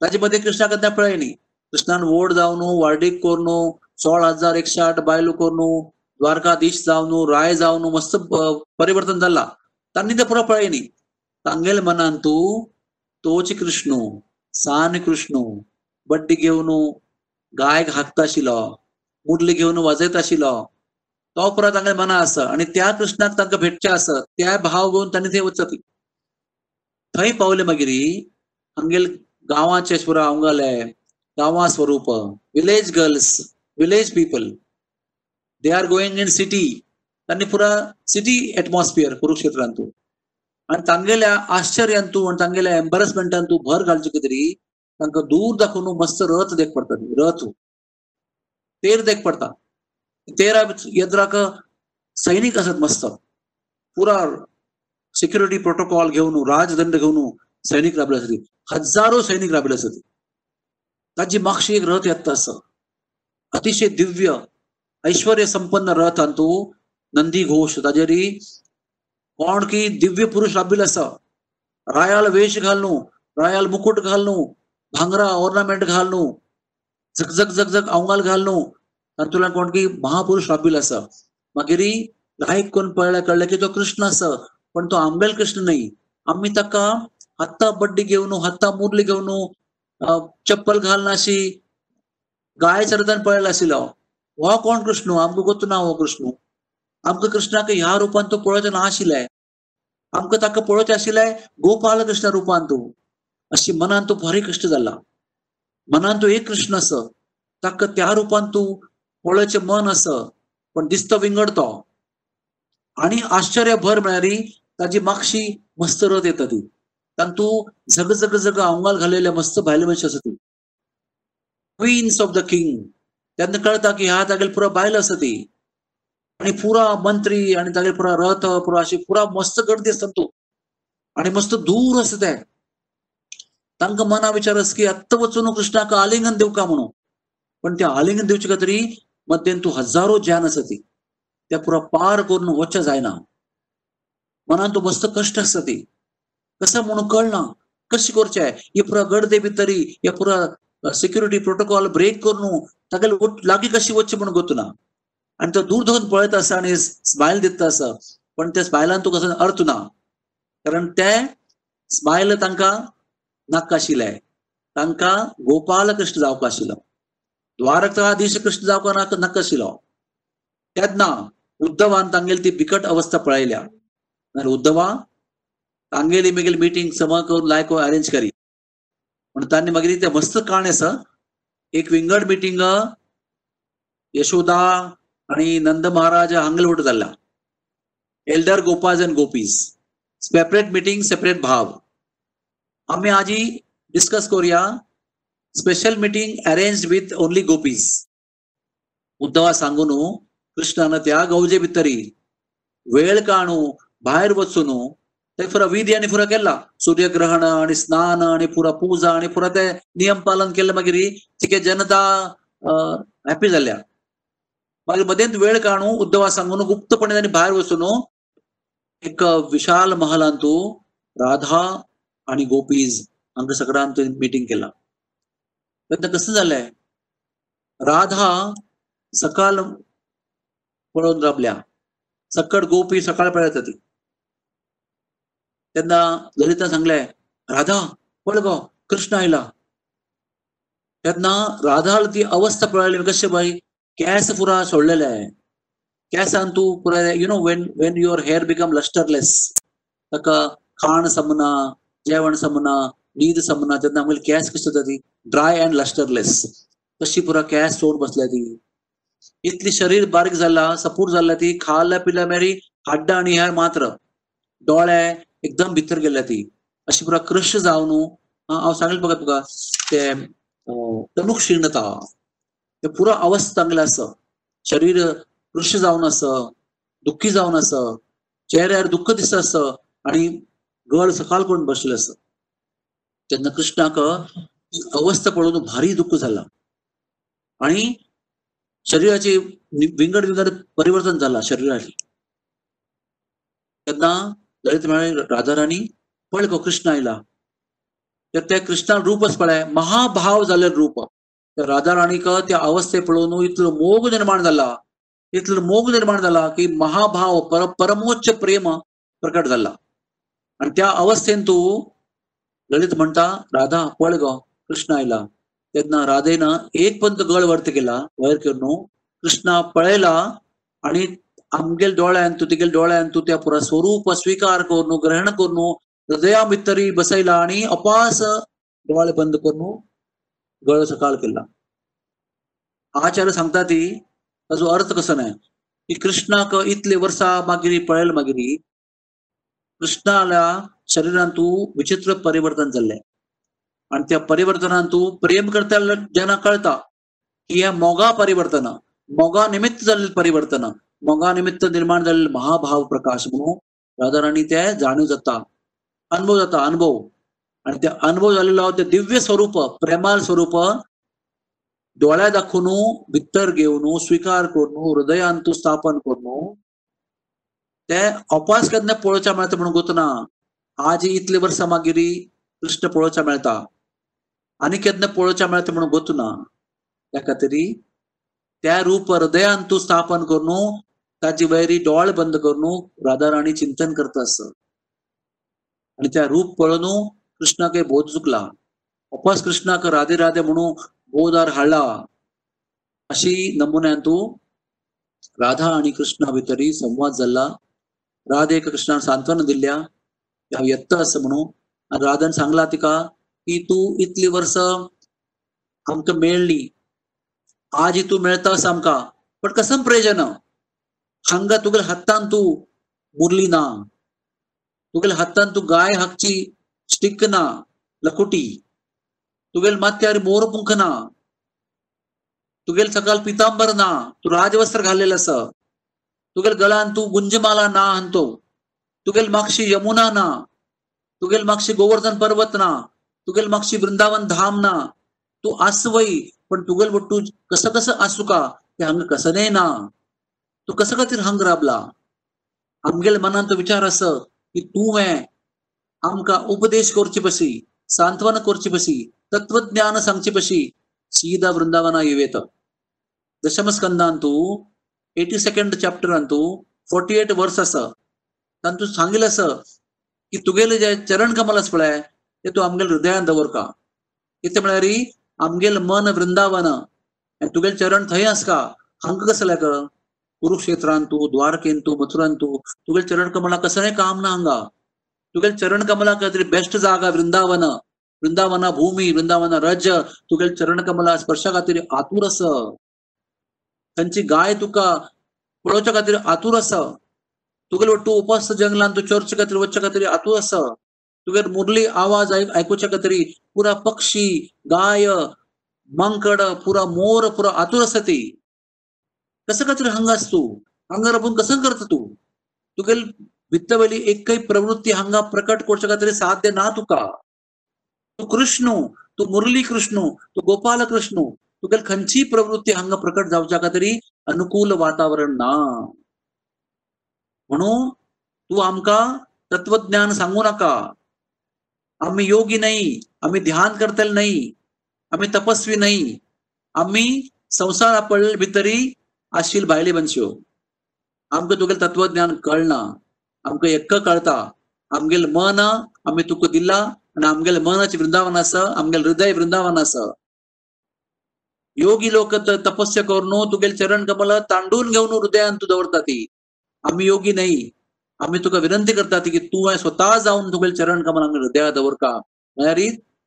S1: ताजे मध्ये कृष्णा कद्या न्ही कृष्णान वोड जावन वार्डीक कोरून सोळा हजार एकशे आठ बायलो कोरून द्वारकाधीश जावन राय जावन मस्त परिवर्तन जाला तांणी ते पुरो पळय न्ही तांगेले मनान तू तोच कृष्ण। सान कृष्ण बड्डी घेवन गायक हाकता आशिल्लो मुडली घेवन वाजयत आशिल्लो तो पुरो तांकां मना आसा आणि त्या कृष्णाक तांकां भेटचे आसा त्या भाव घेवन तांणी थंय वचत थंय पावले मागीर हांगेल गांवाचे पुरा हांगाले गांवां स्वरूप village girls village people. They are going in city. तांणी पुरा सिटी एटमॉस्फियर कुरुक्षेत्रांतून. आणि तांगेल्या आश्चर्यांतू आणि तांगेल्या एम्बरसमेंटांतू भर घालचे तरी तांकां दूर दाखोवन मस्त रथ देख पडटा रथ हो. तेर देख पडटा तेरा यद्राक सैनीक आसत मस्त. पुरा सिक्युरिटी प्रोटोकॉल घेवन राजदंड घेवन सैनिक राबले आसा हजारो सैनिक राबले आसा ताची मागशी एक रथ येता आसा अतिशय दिव्य ऐश्वर्य संपन्न रथ आणि तू नंदी घोष ताजेरी की दिव्य पुरुष राबिल आसा रायाल वेश घालून रायाल मुकुट घालणू भांगरा ऑर्नामेंट घालणू झगझग झगझग अवंगाल घालून तातूंतल्यान कोण की महापुरुष राबिल आसा मागीर लायक कोण पळयल्यार कळले की तो कृष्ण आसा पण तो आंबेल कृष्ण न्ही. आम्ही ताका हत्ता बड्डी घेवन हत्ता मुरली घेवन चप्पल घालनाशी गाय चरदान पळयला आशिल्लो हो कोण कृष्ण? आमकां गोत ना हो कृष्ण. आमकां कृष्णाक ह्या रुपान तो पळयत नाशिल्लें आमकां ताका पळयत आशिल्ले गोपाल कृष्ण रुपान तूं अशी मनान तूं बरें कश्ट जाला मनान तूं एक कृष्ण आसा ताका त्या रुपान तूं पळोवचें मन आसा पण दिसतो विंगड तो आनी आश्चर्य भर म्हळ्यार ताजी मागशी मस्त रथ येता ती तातूं झग झग झग आंगाल घालेले मस्त भायले मनशां आसा ती क्वीन्स ऑफ द किंग तेन्ना कळटा की ह्या जागेर पुरो बायल आसा ती आणि पुरा मंत्री आणि तागे पुरा रथ पुरा अशी पुरा मस्त गर्दी असतात तो. आणि मस्त दूर असत आहे तांकां मना विचार अस की आत्ता वचून कृष्णाक आलिंगन दिवका म्हणून? पण ते आलिंगन दिवचे खातीर मध्यन तू हजारो ज्ञान आसा ती. त्या पुरा पार करून वचचें जायना. मनान तो मस्त कष्ट आसता ती. कसं म्हणून कळना? कशी करचे हे पुरा गर्दे भितरी हे पुरा सिक्युरिटी प्रोटोकॉल ब्रेक करून तागेले लागीं कशी वचचें म्हणून गोतना आणि तो दूर धरून पळत आसा आणि स्मायल दिता आसा पण त्या स्मायलान तुका कसो अर्थ ना. कारण ते स्मायल तांकां नाका आशिल्ले तांकां गोपाल कृष्ण जावपा आशिल्लो द्वारकाधीश कृष्ण जावपा नाका नाका आशिल्लो तेन्ना उद्धवान तांगेली ती बिकट अवस्था पळयल्या. नाल्यार उद्धवा तांगेली मागीर मिटींग समा करून लायक अरेंज करी. म्हण तांणी मागीर ते मस्त काण आसा एक विंगड मिटींग यशोदा आणि नंद महाराज हांगल जाल्ला elder gopas and gopis. Separate meeting separate bhava. आम्ही आजी डिस्कस करूया. Special meeting arrange with only gopis Uddhava सांगून हो, कृष्णान त्या गौजे भितरी वेळ काणू भायर वचून हो, ते पुरा विधी आणि पुरा केला. सूर्यग्रहण आणि स्नान आणि पुरा पूजा आणि पुरा ते नियम पालन केले मागीर. तिके जनता हॅपी जाल्या मागीर मध्येच वेळ काणू उद्धवा सांगून गुप्तपणे त्यांनी बाहेर बसून एक विशाल महालान तो राधा आणि गोपीज हांका सगळ्यांत मिटींग केला. तेन्ना कसं झालंय? राधा सकाळ पळून राबल्या सकट गोपी सकाळ पळत ती त्यांना ललिता सांगले राधा पळ गो कृष्ण आयला. त्यांना राधाला ती अवस्था पळाली कशें बाई? केस पुरा सोडलेले केंसां तूं पुराय you know when when your hair become lustreless ताका खाण समना जेवण समना न्हीद समना तेन्ना आमगेले केंस कशी जाता? ती ड्राय अँड लस्टरलेस तशी पुरा केंस सोड बसल्या ती इतली शरीर बारीक जाला सपूर जाल्ल्या ती खाल्ल्या पिल्या मेरी हाड्डा आनी हेर मात्र। दोळे एकदम भितर गेल्या ती अशी पुरा क्रश जावन हांव सांगले बघा तुका ते तणूक शीणता ते पुरा अवस्थ चांगलं असं. शरीर कृश जाऊन असं दुःखी जावन असं चेहऱ्यावर दुःख दिसत असं आणि गळ सकाळ करून बसले असं. तेन्ना कृष्णाक अवस्था पळोवन भारी दुःख झाला. आणि शरीराचे विंगड विंगड परिवर्तन झाला शरीराची तेन्ना दलित म्हळे राधा राणी कृष्ण आयला तर त्या कृष्णा रूपच पळय महाभाव झाले रूप. त्या राधा राणीक त्या अवस्थे पळोवन इतलो मोग निर्माण जाला इतलो मोग निर्माण जाला की महाभाव पर परमोच्च प्रेम प्रकट झाला. आणि त्या अवस्थेन तू ललित म्हणता राधा पळ गो कृष्ण आयला. तेन्ना राधेनं एक पंत गळ वर्त केला. वयर करून कृष्णा पळयला आणि आमगेल दोळ्यान तू तिगेल दोळ्यान तू त्या पुरा स्वरूप स्वीकार करून ग्रहण करून हृदया भितरी बसयला आणि अपास डोळे बंद करून गळ सकाळ केला. आचार्य सांगता ती ताजो अर्थ कसो नाही? की कृष्णाक इतले वर्सां मागिरी पळेल मागिरी कृष्णाला शरिरान विचित्र परिवर्तन जाल्ले आणि त्या परिवर्तनान प्रेम करता जेन्ना कळता की हे मोगा परिवर्तन मोगा निमित्त जाल्ले परिवर्तन मोगा निमित्त निर्माण झालेले महाभाव प्रकाश म्हणून राधाराणी ते जाणीव जाता अनुभव जाता अनुभव. आणि त्या अनुभव झालेलो ते दिव्य स्वरूप प्रेमाल स्वरूप. डोळ्या दाखवून भितर घेऊन स्वीकार करून हृदयांत स्थापन करून. ते अपास केन्ना पळोवच्या मेळटा म्हणून गोतना आज इतले वर्सां मागिरी कृष्ण पळोवच्या मेळटा आनी केन्ना पळोवच्या मेळटा म्हणून गोतना त्या खातीर त्या रूप हृदयान तूं स्थापन करून ताची वैरी डोळ बंद करून राधा राणी चिंतन करता आसत आणि त्या रूप पळोवन कृष्णाक बोध चुकला। अपास कृष्णाक राधे राधे म्हणून बोधार हाडला अशी नमुन्यान तू राधा आणि कृष्णा भितरी संवाद झाला। राधेक कृष्णान सांत्वन दिल्या हांव येता असं म्हणून आणि राधान सांगला तिका की तू इतली वर्स आमकां मेळ्ळी आज तू मेळता आमकां पण कसं प्रयोजन? हांगा तुगेल हातान तू मुरली ना. तुगेल हातान तू गाय हाकची. स्टिक ना लकुटी तुगेल माथ्यार मोरपुंख ना तुगेल सकाळ पितांबर ना तू राजवस्त्र घालेलं अस तुगेल गळान तू गुंजमाला ना आणतो तुगेल मागशी यमुना ना तुगेल मागशी गोवर्धन पर्वत ना तुगेल मागशी वृंदावन धाम ना तू आसवई पण तुगेल वट्टू कसं कसं आसू का ते हंग कसं नाही ना तू कसं खातीर हंग राबला आमगेल मनान तो विचार अस की तू हे आमकां उपदेश कोरचे पशी सांत्वन कोरचे पशी तत्वज्ञान सांगचे पशी सीदा वृंदावना येवेत दशमस्कंदांतू एटी सेकंड चॅप्टरान तू फोर्टी एट वर्स आसा तातूंत तू सांगिल्लें आसा की तुगेले जे चरण कमल आसा पळय ते तू आमगेल हृदयान दवरका कितें म्हळ्यार आमगेल मन वृंदावन आनी तुगेले चरण थंय आसका हांगा कसं कर कुरुक्षेत्रान तूं द्वारकेंत तूं मथुरान तूं तुगेले चरण कमला कसं काम ना हांगा? तुगेल चरण कमला खातीर बेस्ट जागा वृंदावन. वृंदावना भूमी वृंदावना रज. तुगेल चरण कमला स्पर्शा खातीर आतूर आसा तांची गाय तुका पळोवच्या खातीर आतूर आसा तुगेलो वट्टू उपास जंगलान तूं चर्च खातीर वचच्या खातीर आतूर आसा तुगेले मुरली आवाज आयकुच्या खातीर पुरा पक्षी गाय मंकड पुरा मोर पुरा आतूर आसा ती. कसं खातीर हंगास आस तूं? हांगा राबून कसं करता तूं? तुगेल भित्तवयली एकय प्रवृत्ती हांगा प्रकट करच्या खातीर साध्य ना तुका. तू कृष्ण तू मुरली कृष्ण तू गोपाल कृष्ण तुगेल खंयची प्रवृत्ती हांगा प्रकट जावच्या खातीर अनुकूल वातावरण ना. म्हणून तू आमकां तत्वज्ञान सांगू नाका. आम्ही योगी नाही आम्ही ध्यान करतले नाही आम्ही तपस्वी नाही आम्ही संसार पडले भितरी आशील भायली बनश्यो आमकां तुगेलें तत्वज्ञान कळना. आमकां एक्क कळटा आमगेलें मन आमी तुका दिला आनी आमगेलें मनाचें वृंदावन आसा आमगेलें हृदय वृंदावन आसा. योगी लोक तपस्या करून तुगेल चरण कमल तांडून घेऊन हृदयान तू दवरता ती. आम्ही योगी नाही आम्ही तुका विनंती करता ती की तू स्वतः जाऊन तुगेल चरण कमल हृदया दवर का म्हळ्यार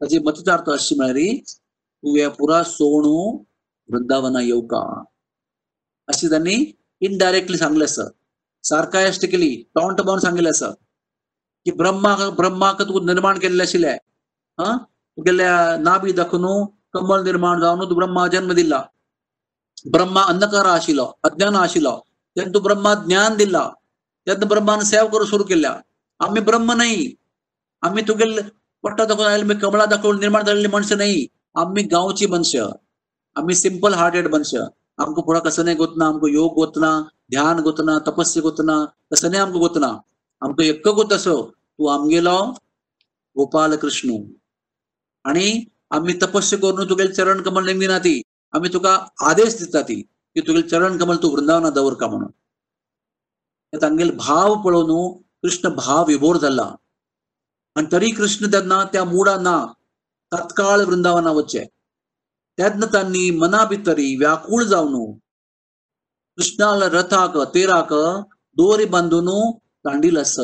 S1: ताची मतदार्थ अशी म्हळ्यार तू या पुरा सोणू वृंदावना येऊ का अशी त्यांनी इनडायरेक्टली सांगले असं सार्कायस्टिकली टॉन्ट बावन सांगिल्लें आसा की ब्रह्माक ब्रह्माक तू निर्माण केल्लें आशिल्लें हा? तुगेल्या नाभी दखनू कमल निर्माण जावन तू ब्रह्मा जन्म दिला. ब्रह्मा अंधकार आशिल्लो अज्ञान आशिल्लो तेन्ना तू ब्रह्मा ज्ञान दिला. तेन्ना ब्रह्मान सेव करूं सुरू केल्या. आम्ही ब्रह्म नाही. आम्ही तुगेल पट्टा दाखवून आयले कमळा दाखवून निर्माण झालेली मनशां नाही. आम्ही गांवची मनशां आम्ही सिंपल हार्टेड मनशां आमकां पुढे कसं नाही गोतना आमकां योग गोतना ध्यान गोतना तपस्या गोतना कसं नाही आमकां गोतना. आमकां एक्क गोत असो तू आमगेलो गोपाल कृष्ण. आणि आम्ही तपस्या करून तुगेल चरण कमल नेमिना ती. आम्ही तुका आदेश दिता ती की तुगेल चरण कमल तू वृंदावना दवर का म्हणून. तांगेल भाव पळोवन कृष्ण भाव विभोर झाला. आणि तरी कृष्ण त्यांना त्या मुडा ना तत्काळ वृंदावना वच्चे त्यातनं त्यांनी मना भितरी व्याकुळ जावन कृष्णाला रथाक तेराक दोरी बांधून दांडील अस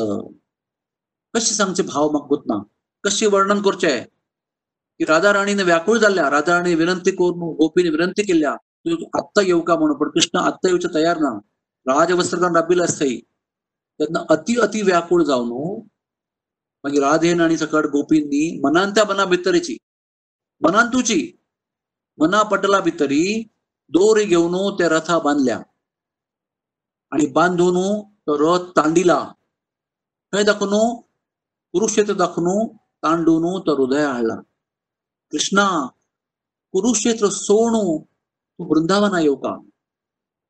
S1: कशी सांगचे भाव म्हाका ना कशी वर्णन करचे की राधा राणीने व्याकुळ जाल्ल्या राधा राणी विनंती करून गोपीने विनंती केल्या तू आत्ता येऊ का म्हणून पण कृष्ण आत्ता येऊचे तयार ना राजवस्त्रदान राबिल्ले असतंय त्यांना अति अति व्याकुळ जाऊन मागीर राधेन आणि सकट गोपींनी मनान त्या मना भितरीची मनान तुची मना पटला भितरी दोरी घेऊन त्या रथा बांधल्या आणि बांधून रथ तांडीला. खंय दाखवून कुरुक्षेत्र दाखवून तांडून तो हृदय हाडला कृष्णा कुरुक्षेत्र सोडू तू वृंदावना येऊ का?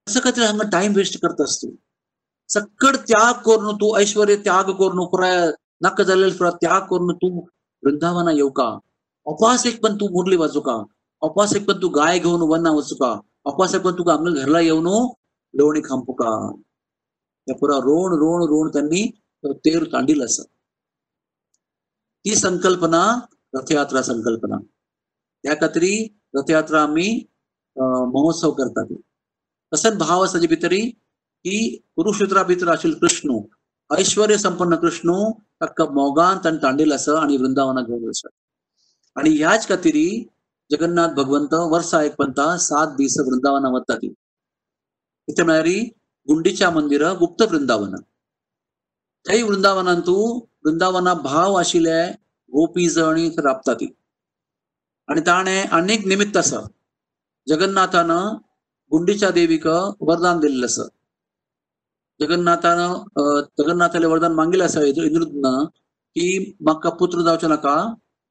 S1: असं काहीतरी हांगा टाइम वेस्ट करतास तू सक्कड त्याग करून तू ऐश्वर्य त्याग करून पुराय नाका जाल्लेले पुरा त्याग करून तू वृंदावना येऊ का? अपास पण तू मुरली वाजू का? अपास पण तू गाय घेऊन वना वाचू का? अपासेक पण तुका आमच्या घरला येऊन लोणी खांपुका या त्या पुरा रोण रोण रोण त्यांनी तेर तांडील असं. ती संकल्पना रथयात्रा संकल्पना. त्या खातीर रथयात्रा आम्ही महोत्सव करतात. तसंच भाव असाचे भितरी की कुरुक्षेत्रा भितर आशिल्लो कृष्ण ऐश्वर्य संपन्न कृष्ण ताका मोगान ताणें तांडील आसा आणि वृंदावना घेऊन वचत आणि ह्याच खातीर जगन्नाथ भगवंत वर्षा पंता सात दीस वृंदावना वता ती इथे म्हळ्यार गुंडीच्या मंदिर गुप्त वृंदावन. त्याही वृंदावनांतू वृंदावना भाव आशिल्ले गोपी जणी राबता ती आणि ताणे अनेक निमित्त आसा जगन्नाथानं गुंडीच्या देवीक वरदान दिलेलं आसा जगन्नाथानं जगन्नाथाला वरदान मागिल्लें आसा इंद्रुदन की म्हाका पुत्र जावचो नाका.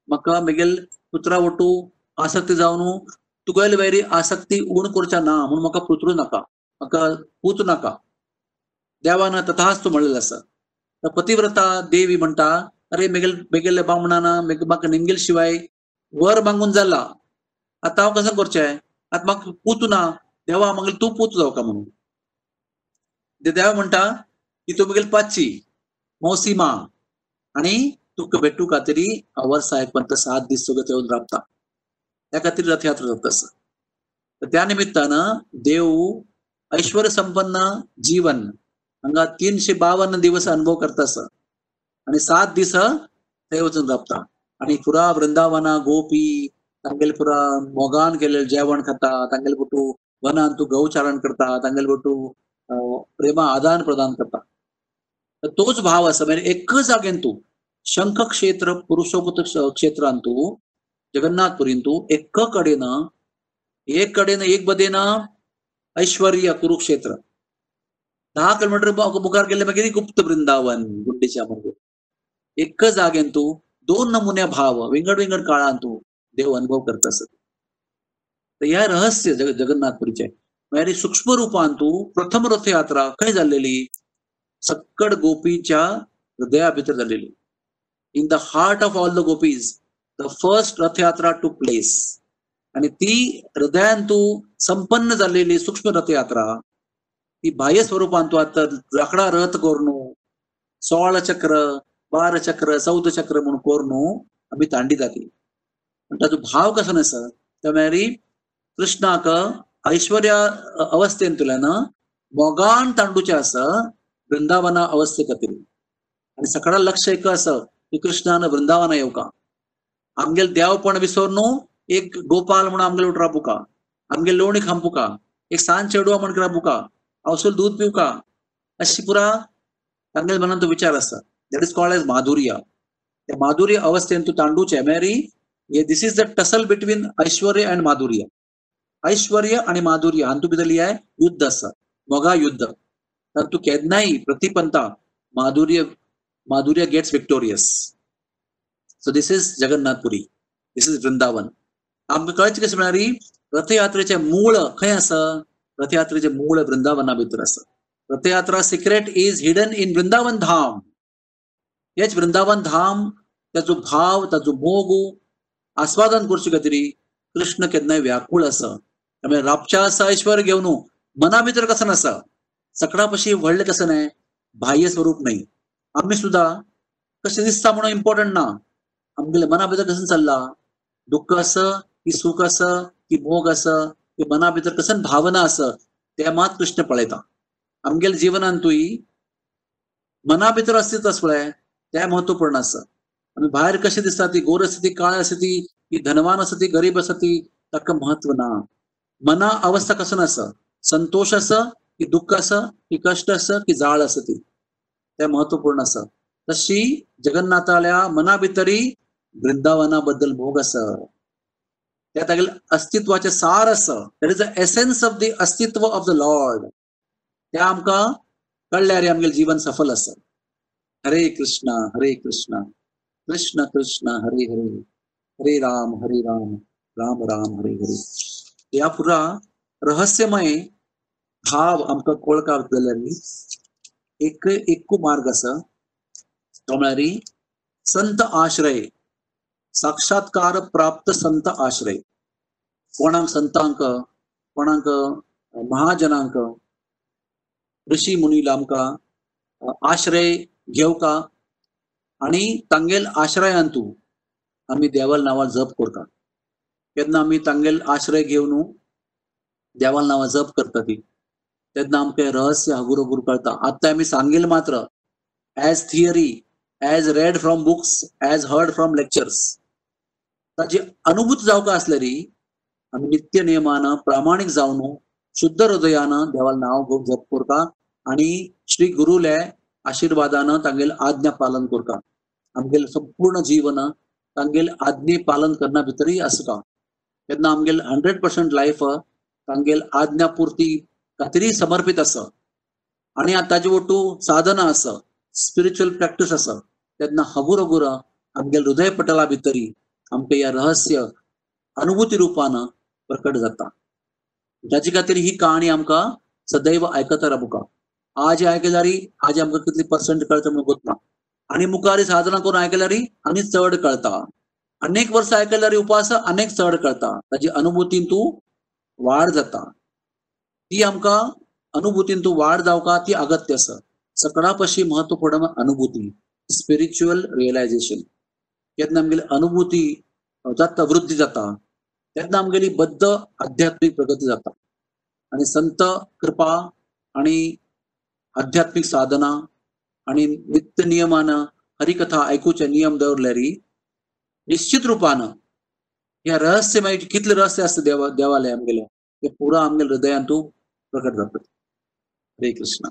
S1: म्हाका मेगेल पुत्रा वटू आसक्ती जावन तुगेल वैरी आसक्ती उण करच्या ना म्हणून म्हाका पुत्र नाका. म्हाका पूत नाका. देवान तथाच तू म्हणलेलं आसा पतिव्रता देवी म्हणटा अरे मेगेल बेगेल्ले बामणाना म्हाका निंगेल शिवाय वर मागून जाला. आता हांव कसं करचें आता म्हाका पूत ना देवा मागीर तूं पूत जावका म्हणून? देवा म्हणटा की तू मुगेल पाचची मौसिमा आणि तुका भेटू खातीर वर्सा पण पंत सात दीस सगळं येऊन राबता. त्या खातीर रथयात्रा जाता आसा त्या निमित्तानं देव ऐश्वर संपन्न जीवन. हंगा तीनशे बावन्न दिवस अनुभव करतास आणि सात दिस थंय वचून राबता आणि पुरा वृंदावना गोपी तांगेल पुरा मोगान केलेलं जेवण खाता तांगेल बटू वनान तू गौचारण करता तांगेल बटू प्रेमा आदान प्रदान करता. तोच भाव असा म्हणजे एकच जागेन तू शंख क्षेत्र पुरुषोपत क्षेत्रान तू जगन्नाथपुरीन तू एक कडेन एक कडेन एक बदेन ऐश्वर्य कुरुक्षेत्र. दहा किलोमीटर मुखार गेले मागीर गुप्त वृंदावन गुंडेच्या मागीर एक जागेन तू दोन नमुन्या भाव विंगड विंगड काळान तू देव अनुभव करत असत. तर ह्या रहस्य जग जगन्नाथपुरीचे. म्हणजे सूक्ष्म रूपान तू प्रथम रथयात्रा खंय जाल्लेली सक्कड गोपीच्या हृदया भितर जाल्लेली in the heart of all the gopis the first Rathayatra to place आणि ती हृदयांतू संपन्न झालेली सूक्ष्म रथयात्रा ती बाह्य स्वरूपांतू आता लाकडा रथ कोरणू सोळा चक्र बारा चक्र चौद चक्र म्हणून कोरणू आम्ही तांडी जाती. पण ताजो भाव कसो नसा त्या म्हळ्यार कृष्णाक ऐश्वर्या अवस्थेंतल्यान मोगान तांडूचे आसा वृंदावना अवस्थे खातीर आणि सकाळ लक्ष एक असं की कृष्णान वृंदावना येवका आमगेल देवपण विसर न्हू एक गोपाल म्हणून आमगे उठ राबुका आमगे लोणी खांपुका एक सांज चेडवा म्हणून राबुका अवसूल दूध पिवका अशी पुरा तांगेल मनात तो विचार आसा that is called age madhurya. त्या माधुर्य अवस्थेन तू तांडूचे मेरी this is the tussle between aishwarya and madhurya. ऐश्वर्य आणि माधुर्य हातूंत भितरली आहे युद्ध आसा मोगा युद्ध. तर तू केन्नाय प्रतिपंता. Madhurya madhurya gets victorious so this is Jagannath Puri. This is Vrindavan. आमकां कळचें कशें म्हळ्यार रथयात्रेचे मूळ खंय आसा रथयात्रेचे मूळ वृंदावना भितर आसा Rathayatra secret is hidden in Vrindavan dham. हेच वृंदावन धाम ताचो भाव ताचो मोग आस्वादन करचे खातीर कृष्ण केन्नाय व्याकूळ आसा त्यामुळे रापच्या आसा ऐश्वर घेवन मना भितर कसं आसा सकडा पशी व्हडले कसं नाही? बाह्य स्वरूप नाही. आम्ही सुद्धा कशें दिसता म्हणून इम्पॉर्टंट ना? आमगेल्या मना भितर कसं चल्ला? दुःख असं? की सुख असं की मोग असं की मना भितर कसं भावना असं त्या मात कृष्ण पळयता आमगेल्या जिवनांतूय मना भितर अस्तित्व पळय ते महत्त्वपूर्ण असं. आमी भायर कशें दिसता ती गोर आसा ती काळ आसा ती की धनवान आसा ती गरीब आसा ती ताका महत्त्व ना. मना अवस्था कसं आसा संतोष आसा की दुःख आसा की कष्ट आसा की जाळ आसा ती ते महत्त्वपूर्ण आसा तशी जगन्नाथाल्या मना भितरी वृंदावना बद्दल भोग आसा त्या तागेले अस्तित्वाचे सार आसा that is the essence of the astitva of the Lord ते आमकां कळल्यार आमगेलें जीवन सफल आसा हरे कृष्ण हरे कृष्ण. कृष्ण कृष्ण हरे हरे. हरे राम हरे राम. राम राम हरे हरे. या पुरा रहस्यमय भाव आमकां कळका जाल्यार एक एकू मार्ग आसा तो म्हळ्यार संत आश्रय. साक्षात्कार प्राप्त संत आश्रय. कोणाक संतांक कोणाक महाजनांक ऋषी मुनी आमकां आश्रय घेवका आणि तांगेल आश्रयांतू आमी देवाल नांवां जप करता. केन्ना आमी तांगेल आश्रय घेवन देवाल नांवां जप करता ती. तेन्ना आमकां रहस्य हगुरगुर कळटा आतां आमी सांगेल मात्र as theory as read from books as heard from lectures ताची अनुभूत जावका आसलेली आमी नित्य नेमान प्रामाणीक जावन शुद्ध हृदयान देवाल नांव घेवन जप करता आणि श्री गुरुले आशीर्वादान तांगेल आज्ञा पालन करता. आमगेल संपूर्ण जीवन तांगेल आज्ञे पालन करना भितरय आसता तेन्ना आमगेल हंड्रेड पर्सेंट लायफ तांगेल आज्ञा पुर्ती समर्पित आसा आणि ताजे वटू साधना आसा स्पिरिच्युअल प्रॅक्टीस आसा तेन्ना हगुर हगुर आमगेल हृदय पटला भितरी आमकां ह्या रहस्य अनुभूती रुपान प्रकट जाता. ताचे खातीर ही काणी आमकां सदैव आयकता रावुका आज आयकल्यारी आज आमकां कितली पर्संट कळटा म्हणून गोतना आनी मुखार साधना करून आयकल्यारी आनी चड कळटा अनेक वर्सां आयकल्यारी उपास अनेक चड कळटा ताजी अनुभुतीन तूं वाड जाता. ती आमकां अनुभुतीन तूं वाड जावका ती अगत्य आसा सकळा पशी म्हत्वपूर्ण अनुभूती स्पिरिच्युअल रियलायझेशन केन्ना आमगेली अनुभूती जाता वृद्धी जाता तेन्ना आमगेली बद्द आध्यात्मीक प्रगती जाता. आणि संत कृपा आणि आध्यात्मिक साधना आणि नित्य नियमान हरिकथा ऐकूचे नियम दवरल्यार निश्चित रूपान ह्या रहस्यमय कितले रहस्य असते देवा देवालय आमगेले ते पुरो आमगेल्या हृदयांतू प्रकट जातात हरे कृष्ण.